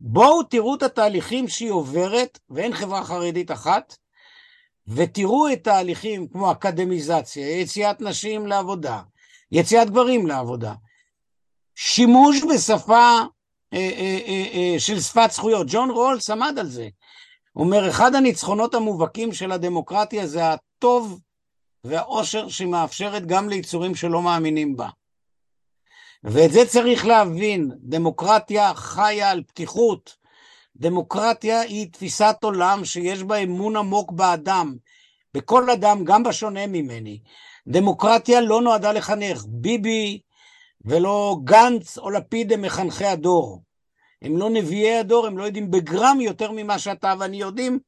בואו תראו את התהליכים שהיא עוברת, ואין חברה חרדית אחת, ותראו את תהליכים כמו אקדמיזציה, יציאת נשים לעבודה, יציאת גברים לעבודה, שימוש בשפה אה, אה, אה, אה, של שפת זכויות. ג'ון רולס עמד על זה. הוא אומר, אחד הניצחונות המובהקים של הדמוקרטיה זה הטוב והאושר שהיא מאפשרת גם ליצורים שלא מאמינים בה. ואת זה צריך להבין, דמוקרטיה חיה על פתיחות. דמוקרטיה היא תפיסת עולם שיש בה אמון עמוק באדם, בכל אדם, גם בשונה ממני. דמוקרטיה לא נועדה לחנך. ביבי ולא גנץ או לפיד הם מחנכי הדור. הם לא נביאי הדור, הם לא יודעים בגרם יותר ממה שאתה ואני יודעים,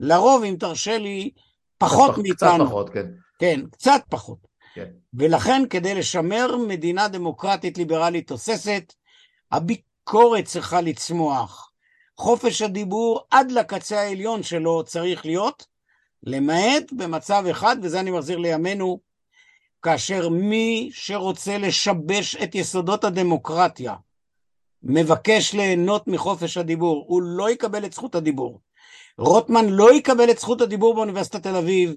לרוב, אם תרשה לי, פחות מאיתנו. קצת פחות, כן. כן, קצת פחות. כן. ולכן, כדי לשמר מדינה דמוקרטית ליברלית תוססת, הביקורת צריכה לצמוח. חופש הדיבור עד לקצה העליון שלו צריך להיות, למעט במצב אחד, וזה אני מחזיר לימינו, כאשר מי שרוצה לשבש את יסודות הדמוקרטיה מבקש ליהנות מחופש הדיבור, הוא לא יקבל את זכות הדיבור. רוטמן לא יקבל את זכות הדיבור באוניברסיטת תל אביב,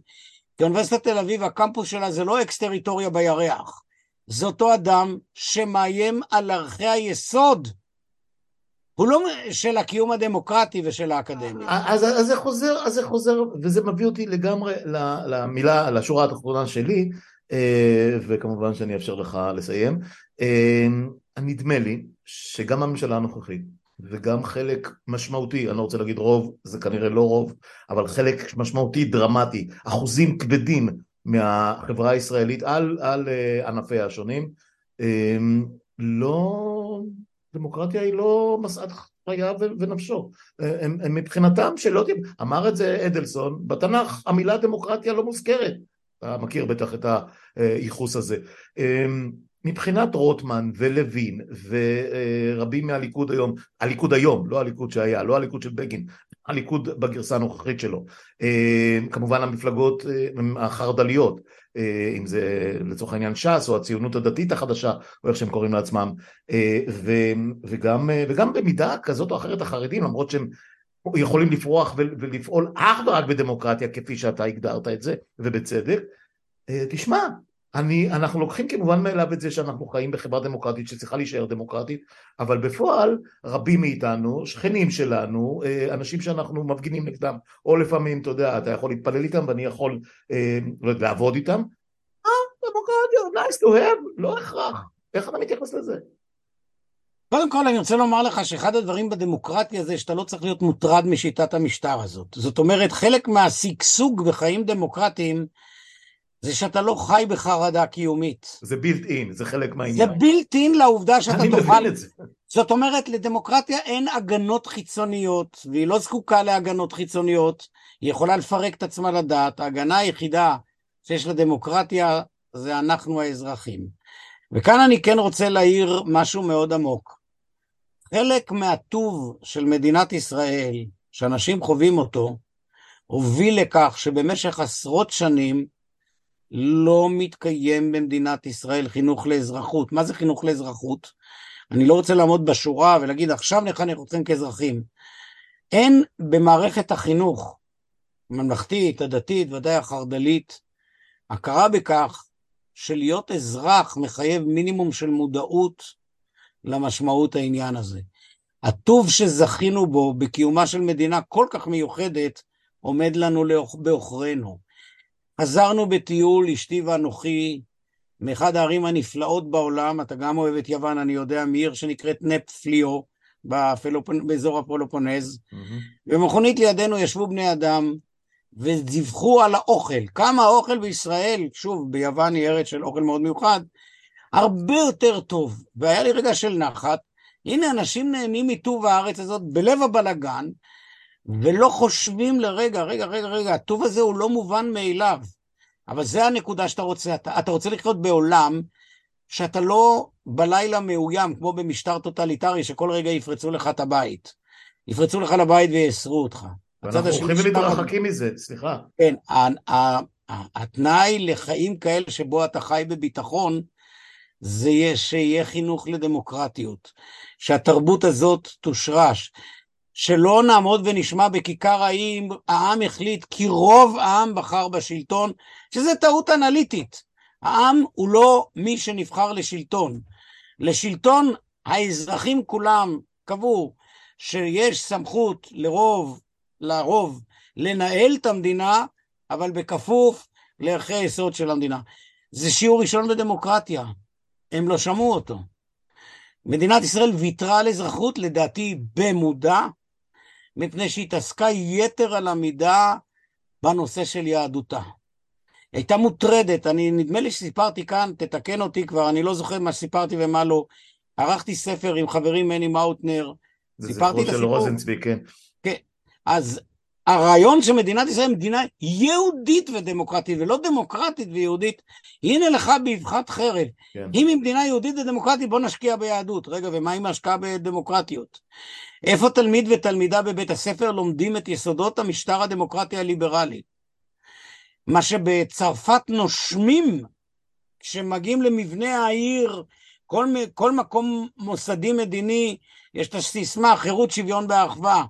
כי אוניברסיטת תל אביב, הקמפוס שלה זה לא אקס טריטוריה בירח, זה אותו אדם שמאיים על ערכי היסוד הוא לא של הקיום הדמוקרטי ושל האקדמיה. אז, אז זה חוזר, אז זה חוזר, וזה מביא אותי לגמרי למילה, לשורה התחתונה שלי, וכמובן שאני אאפשר לך לסיים. אה, נדמה לי שגם הממשלה הנוכחית וגם חלק משמעותי, אני לא רוצה להגיד רוב, זה כנראה לא רוב, אבל חלק משמעותי דרמטי, אחוזים כבדים מהחברה הישראלית על, על אה, ענפיה השונים, לא, דמוקרטיה היא לא משאת חייו ונפשו. הם, הם מבחינתם שלא אמר את זה אדלסון, בתנ"ך המילה דמוקרטיה לא מוזכרת. אתה מכיר בטח את הייחוס הזה. אמ, מבחינת רוטמן ולוין ורבים מהליכוד היום, הליכוד היום, לא הליכוד שהיה, לא הליכוד של בגין, הליכוד בגרסה הנוכחית שלו, אמ, כמובן המפלגות אמ, החרד"ליות, אם זה לצורך העניין ש"ס או הציונות הדתית החדשה או איך שהם קוראים לעצמם וגם, וגם במידה כזאת או אחרת החרדים למרות שהם יכולים לפרוח ולפעול אך ורק בדמוקרטיה כפי שאתה הגדרת את זה ובצדק. אה, תשמע אני, אנחנו לוקחים כמובן מאליו את זה שאנחנו חיים בחברה דמוקרטית שצריכה להישאר דמוקרטית אבל בפועל רבים מאיתנו, שכנים שלנו, אה, אנשים שאנחנו מפגינים נגדם או לפעמים, אתה יודע, אתה יכול להתפלל איתם ואני יכול אה, לא לעבוד איתם. אה, דמוקרטיה, nice to have, לא הכרח. איך אתה מתייחס לזה? קודם כל אני רוצה לומר לך שאחד הדברים בדמוקרטיה זה שאתה לא צריך להיות מוטרד משיטת המשטר הזאת. זאת אומרת, חלק מהשגשוג בחיים דמוקרטיים זה שאתה לא חי בחרדה קיומית. זה בילט אין, זה חלק מהעניין. זה בילט אין לעובדה שאתה אני תוכל... אני מבין את זה. זאת אומרת, לדמוקרטיה אין הגנות חיצוניות, והיא לא זקוקה להגנות חיצוניות, היא יכולה לפרק את עצמה לדעת. ההגנה היחידה שיש לדמוקרטיה זה אנחנו האזרחים. וכאן אני כן רוצה להעיר משהו מאוד עמוק. חלק מהטוב של מדינת ישראל, שאנשים חווים אותו, הוביל לכך שבמשך עשרות שנים לא מתקיים במדינת ישראל חינוך לאזרחות. מה זה חינוך לאזרחות? אני לא רוצה לעמוד בשורה ולהגיד עכשיו נחנך אתכם כאזרחים. אין במערכת החינוך, הממלכתית, הדתית, ודאי החרד"לית, הכרה בכך שלהיות אזרח מחייב מינימום של מודעות למשמעות העניין הזה. הטוב שזכינו בו בקיומה של מדינה כל כך מיוחדת עומד לנו בעוכרינו. חזרנו בטיול, אשתי ואנוכי, מאחד הערים הנפלאות בעולם, אתה גם אוהב את יוון, אני יודע, מעיר שנקראת נפט פליו, בפלופ... באזור הפולופונז, mm-hmm. במכונית לידינו ישבו בני אדם ודיווחו על האוכל. כמה האוכל בישראל, שוב, ביוון היא ארץ של אוכל מאוד מיוחד, הרבה יותר טוב. והיה לי רגע של נחת, הנה אנשים נהנים מטוב הארץ הזאת בלב הבלגן, ולא חושבים לרגע, רגע, רגע, רגע, הטוב הזה הוא לא מובן מאליו. אבל זה הנקודה שאתה רוצה, אתה, אתה רוצה לחיות בעולם שאתה לא בלילה מאוים, כמו במשטר טוטליטרי, שכל רגע יפרצו לך את הבית. יפרצו לך לבית ויאסרו אותך. ואנחנו הולכים ומתרחקים מזה, סליחה. כן, התנאי לחיים כאלה שבו אתה חי בביטחון זה שיהיה חינוך לדמוקרטיות, שהתרבות הזאת תושרש, שלא נעמוד ונשמע בכיכר האם העם החליט כי רוב העם בחר בשלטון, שזה טעות אנליטית. העם הוא לא מי שנבחר לשלטון. לשלטון האזרחים כולם קבעו שיש סמכות לרוב, לרוב, לנהל את המדינה, אבל בכפוף לערכי היסוד של המדינה. זה שיעור ראשון בדמוקרטיה, הם לא שמעו אותו. מדינת ישראל ויתרה על אזרחות, לדעתי במודע, מפני שהתעסקה יתר על המידה בנושא של יהדותה. היא הייתה מוטרדת, אני, נדמה לי שסיפרתי כאן, תתקן אותי כבר, אני לא זוכר מה סיפרתי ומה לא. ערכתי ספר עם חברים מני מאוטנר, סיפרתי את הסיפור. זה זכרו של רוזנצבי, כן. כן, אז הרעיון שמדינת ישראל היא מדינה יהודית ודמוקרטית, ולא דמוקרטית ויהודית, הנה לך באבחת חרב. כן. אם היא מדינה יהודית ודמוקרטית, בוא נשקיע ביהדות. רגע, ומה עם ההשקעה בדמוקרטיות? איפה תלמיד ותלמידה בבית הספר לומדים את יסודות המשטר הדמוקרטי הליברלי? מה שבצרפת נושמים כשמגיעים למבנה העיר, כל, כל מקום מוסדי מדיני, יש את הסיסמה חירות, שוויון ואחווה.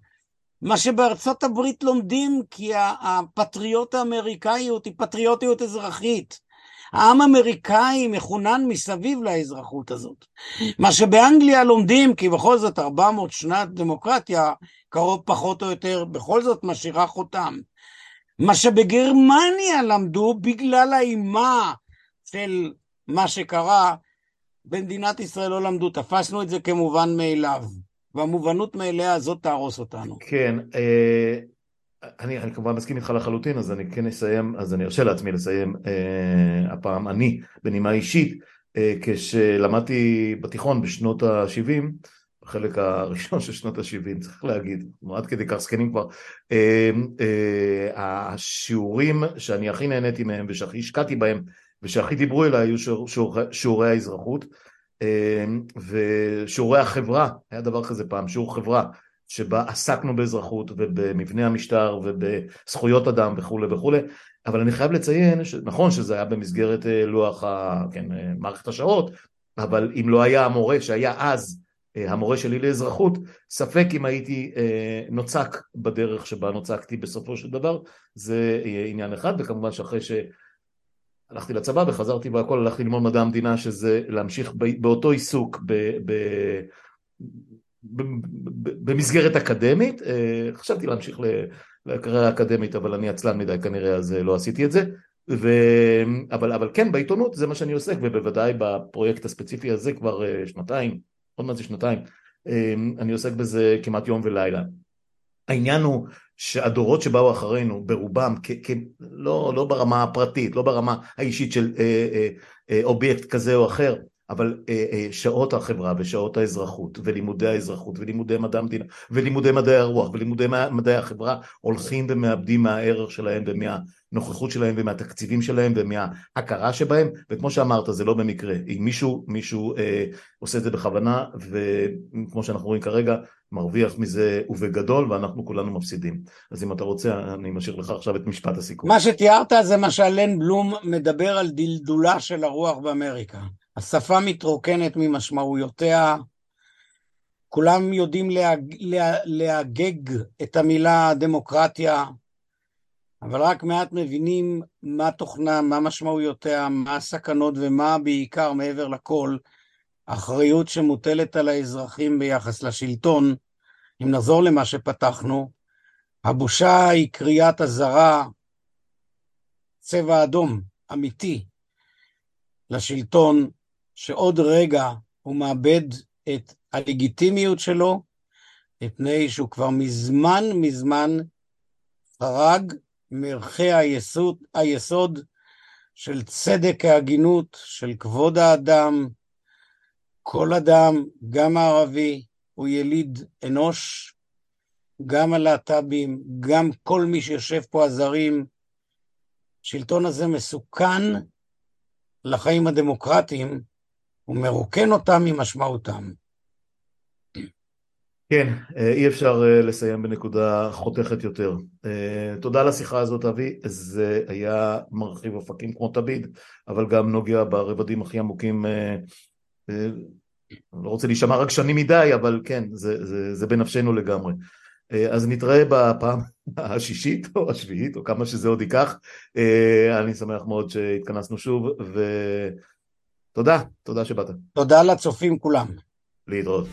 מה שבארצות הברית לומדים כי הפטריוט האמריקאיות היא פטריוטיות אזרחית. העם האמריקאי מחונן מסביב לאזרחות הזאת. מה שבאנגליה לומדים, כי בכל זאת 400 שנת דמוקרטיה, קרוב פחות או יותר, בכל זאת משאירה חותם. מה שבגרמניה למדו בגלל האימה של מה שקרה, במדינת ישראל לא למדו, תפסנו את זה כמובן מאליו. והמובנות מאליה הזאת תהרוס אותנו. כן, אה, אני, אני כמובן מסכים איתך לחלוטין, אז אני כן אסיים, אז אני ארשה לעצמי לסיים אה, הפעם אני, בנימה אישית, אה, כשלמדתי בתיכון בשנות ה-70, בחלק הראשון של שנות ה-70, צריך להגיד, עד כדי כך זקנים כבר, אה, אה, השיעורים שאני הכי נהניתי מהם ושהכי השקעתי בהם ושהכי דיברו אליי היו שיעור, שיעור, שיעורי האזרחות. אמ, ושיעורי החברה, היה דבר כזה פעם, שיעור חברה, שבה עסקנו באזרחות ובמבנה המשטר ובזכויות אדם וכולי וכולי, אבל אני חייב לציין, שנכון שזה היה במסגרת אה, לוח, ה, כן, אה, מערכת השעות, אבל אם לא היה המורה שהיה אז אה, המורה שלי לאזרחות, ספק אם הייתי נוצק בדרך שבה נוצקתי בסופו של דבר, זה עניין אחד, וכמובן שאחרי ש... הלכתי לצבא וחזרתי והכל, הלכתי ללמוד מדע המדינה שזה להמשיך באותו עיסוק ב, ב, ב, במסגרת אקדמית, אה, חשבתי להמשיך לקריירה אקדמית אבל אני עצלן מדי כנראה אז אה, לא עשיתי את זה, ו... אבל, אבל כן בעיתונות זה מה שאני עוסק ובוודאי בפרויקט הספציפי הזה כבר אה, שנתיים, עוד מעט זה שנתיים, אני עוסק בזה כמעט יום ולילה. העניין הוא שהדורות שבאו אחרינו ברובם, כ- כ- לא, לא ברמה הפרטית, לא ברמה האישית של אה, אה, אה, אובייקט כזה או אחר, אבל אה, אה, שעות החברה ושעות האזרחות ולימודי האזרחות ולימודי מדע המדינה ולימודי מדעי הרוח ולימודי מדעי החברה הולכים ומאבדים מהערך שלהם ומהנוכחות שלהם ומהתקציבים שלהם ומההכרה שבהם. וכמו שאמרת זה לא במקרה. אם מישהו מישהו אה, עושה את זה בכוונה וכמו שאנחנו רואים כרגע מרוויח מזה ובגדול ואנחנו כולנו מפסידים. אז אם אתה רוצה אני משאיר לך עכשיו את משפט הסיכום. מה שתיארת זה מה שאלן בלום מדבר על דלדולה של הרוח באמריקה השפה מתרוקנת ממשמעויותיה, כולם יודעים להג, לה, להגג את המילה דמוקרטיה, אבל רק מעט מבינים מה תוכנה, מה משמעויותיה, מה הסכנות ומה בעיקר, מעבר לכל, אחריות שמוטלת על האזרחים ביחס לשלטון. אם נחזור למה שפתחנו, הבושה היא קריאת אזהרה, צבע אדום, אמיתי, לשלטון שעוד רגע הוא מאבד את הלגיטימיות שלו, מפני שהוא כבר מזמן מזמן חרג מערכי היסוד, היסוד של צדק ההגינות, של כבוד האדם. כל אדם, גם הערבי, הוא יליד אנוש, גם הלהט"בים, גם כל מי שיושב פה הזרים. השלטון הזה מסוכן לחיים הדמוקרטיים, הוא מרוקן אותם ממשמעותם. כן, אי אפשר לסיים בנקודה חותכת יותר. תודה על השיחה הזאת, אבי. זה היה מרחיב אופקים כמו תמיד, אבל גם נוגע ברבדים הכי עמוקים. לא רוצה להישמע רק שנים מדי, אבל כן, זה, זה, זה בנפשנו לגמרי. אז נתראה בפעם השישית או השביעית, או כמה שזה עוד ייקח. אני שמח מאוד שהתכנסנו שוב, ותודה, תודה שבאת. תודה לצופים כולם. להתראות.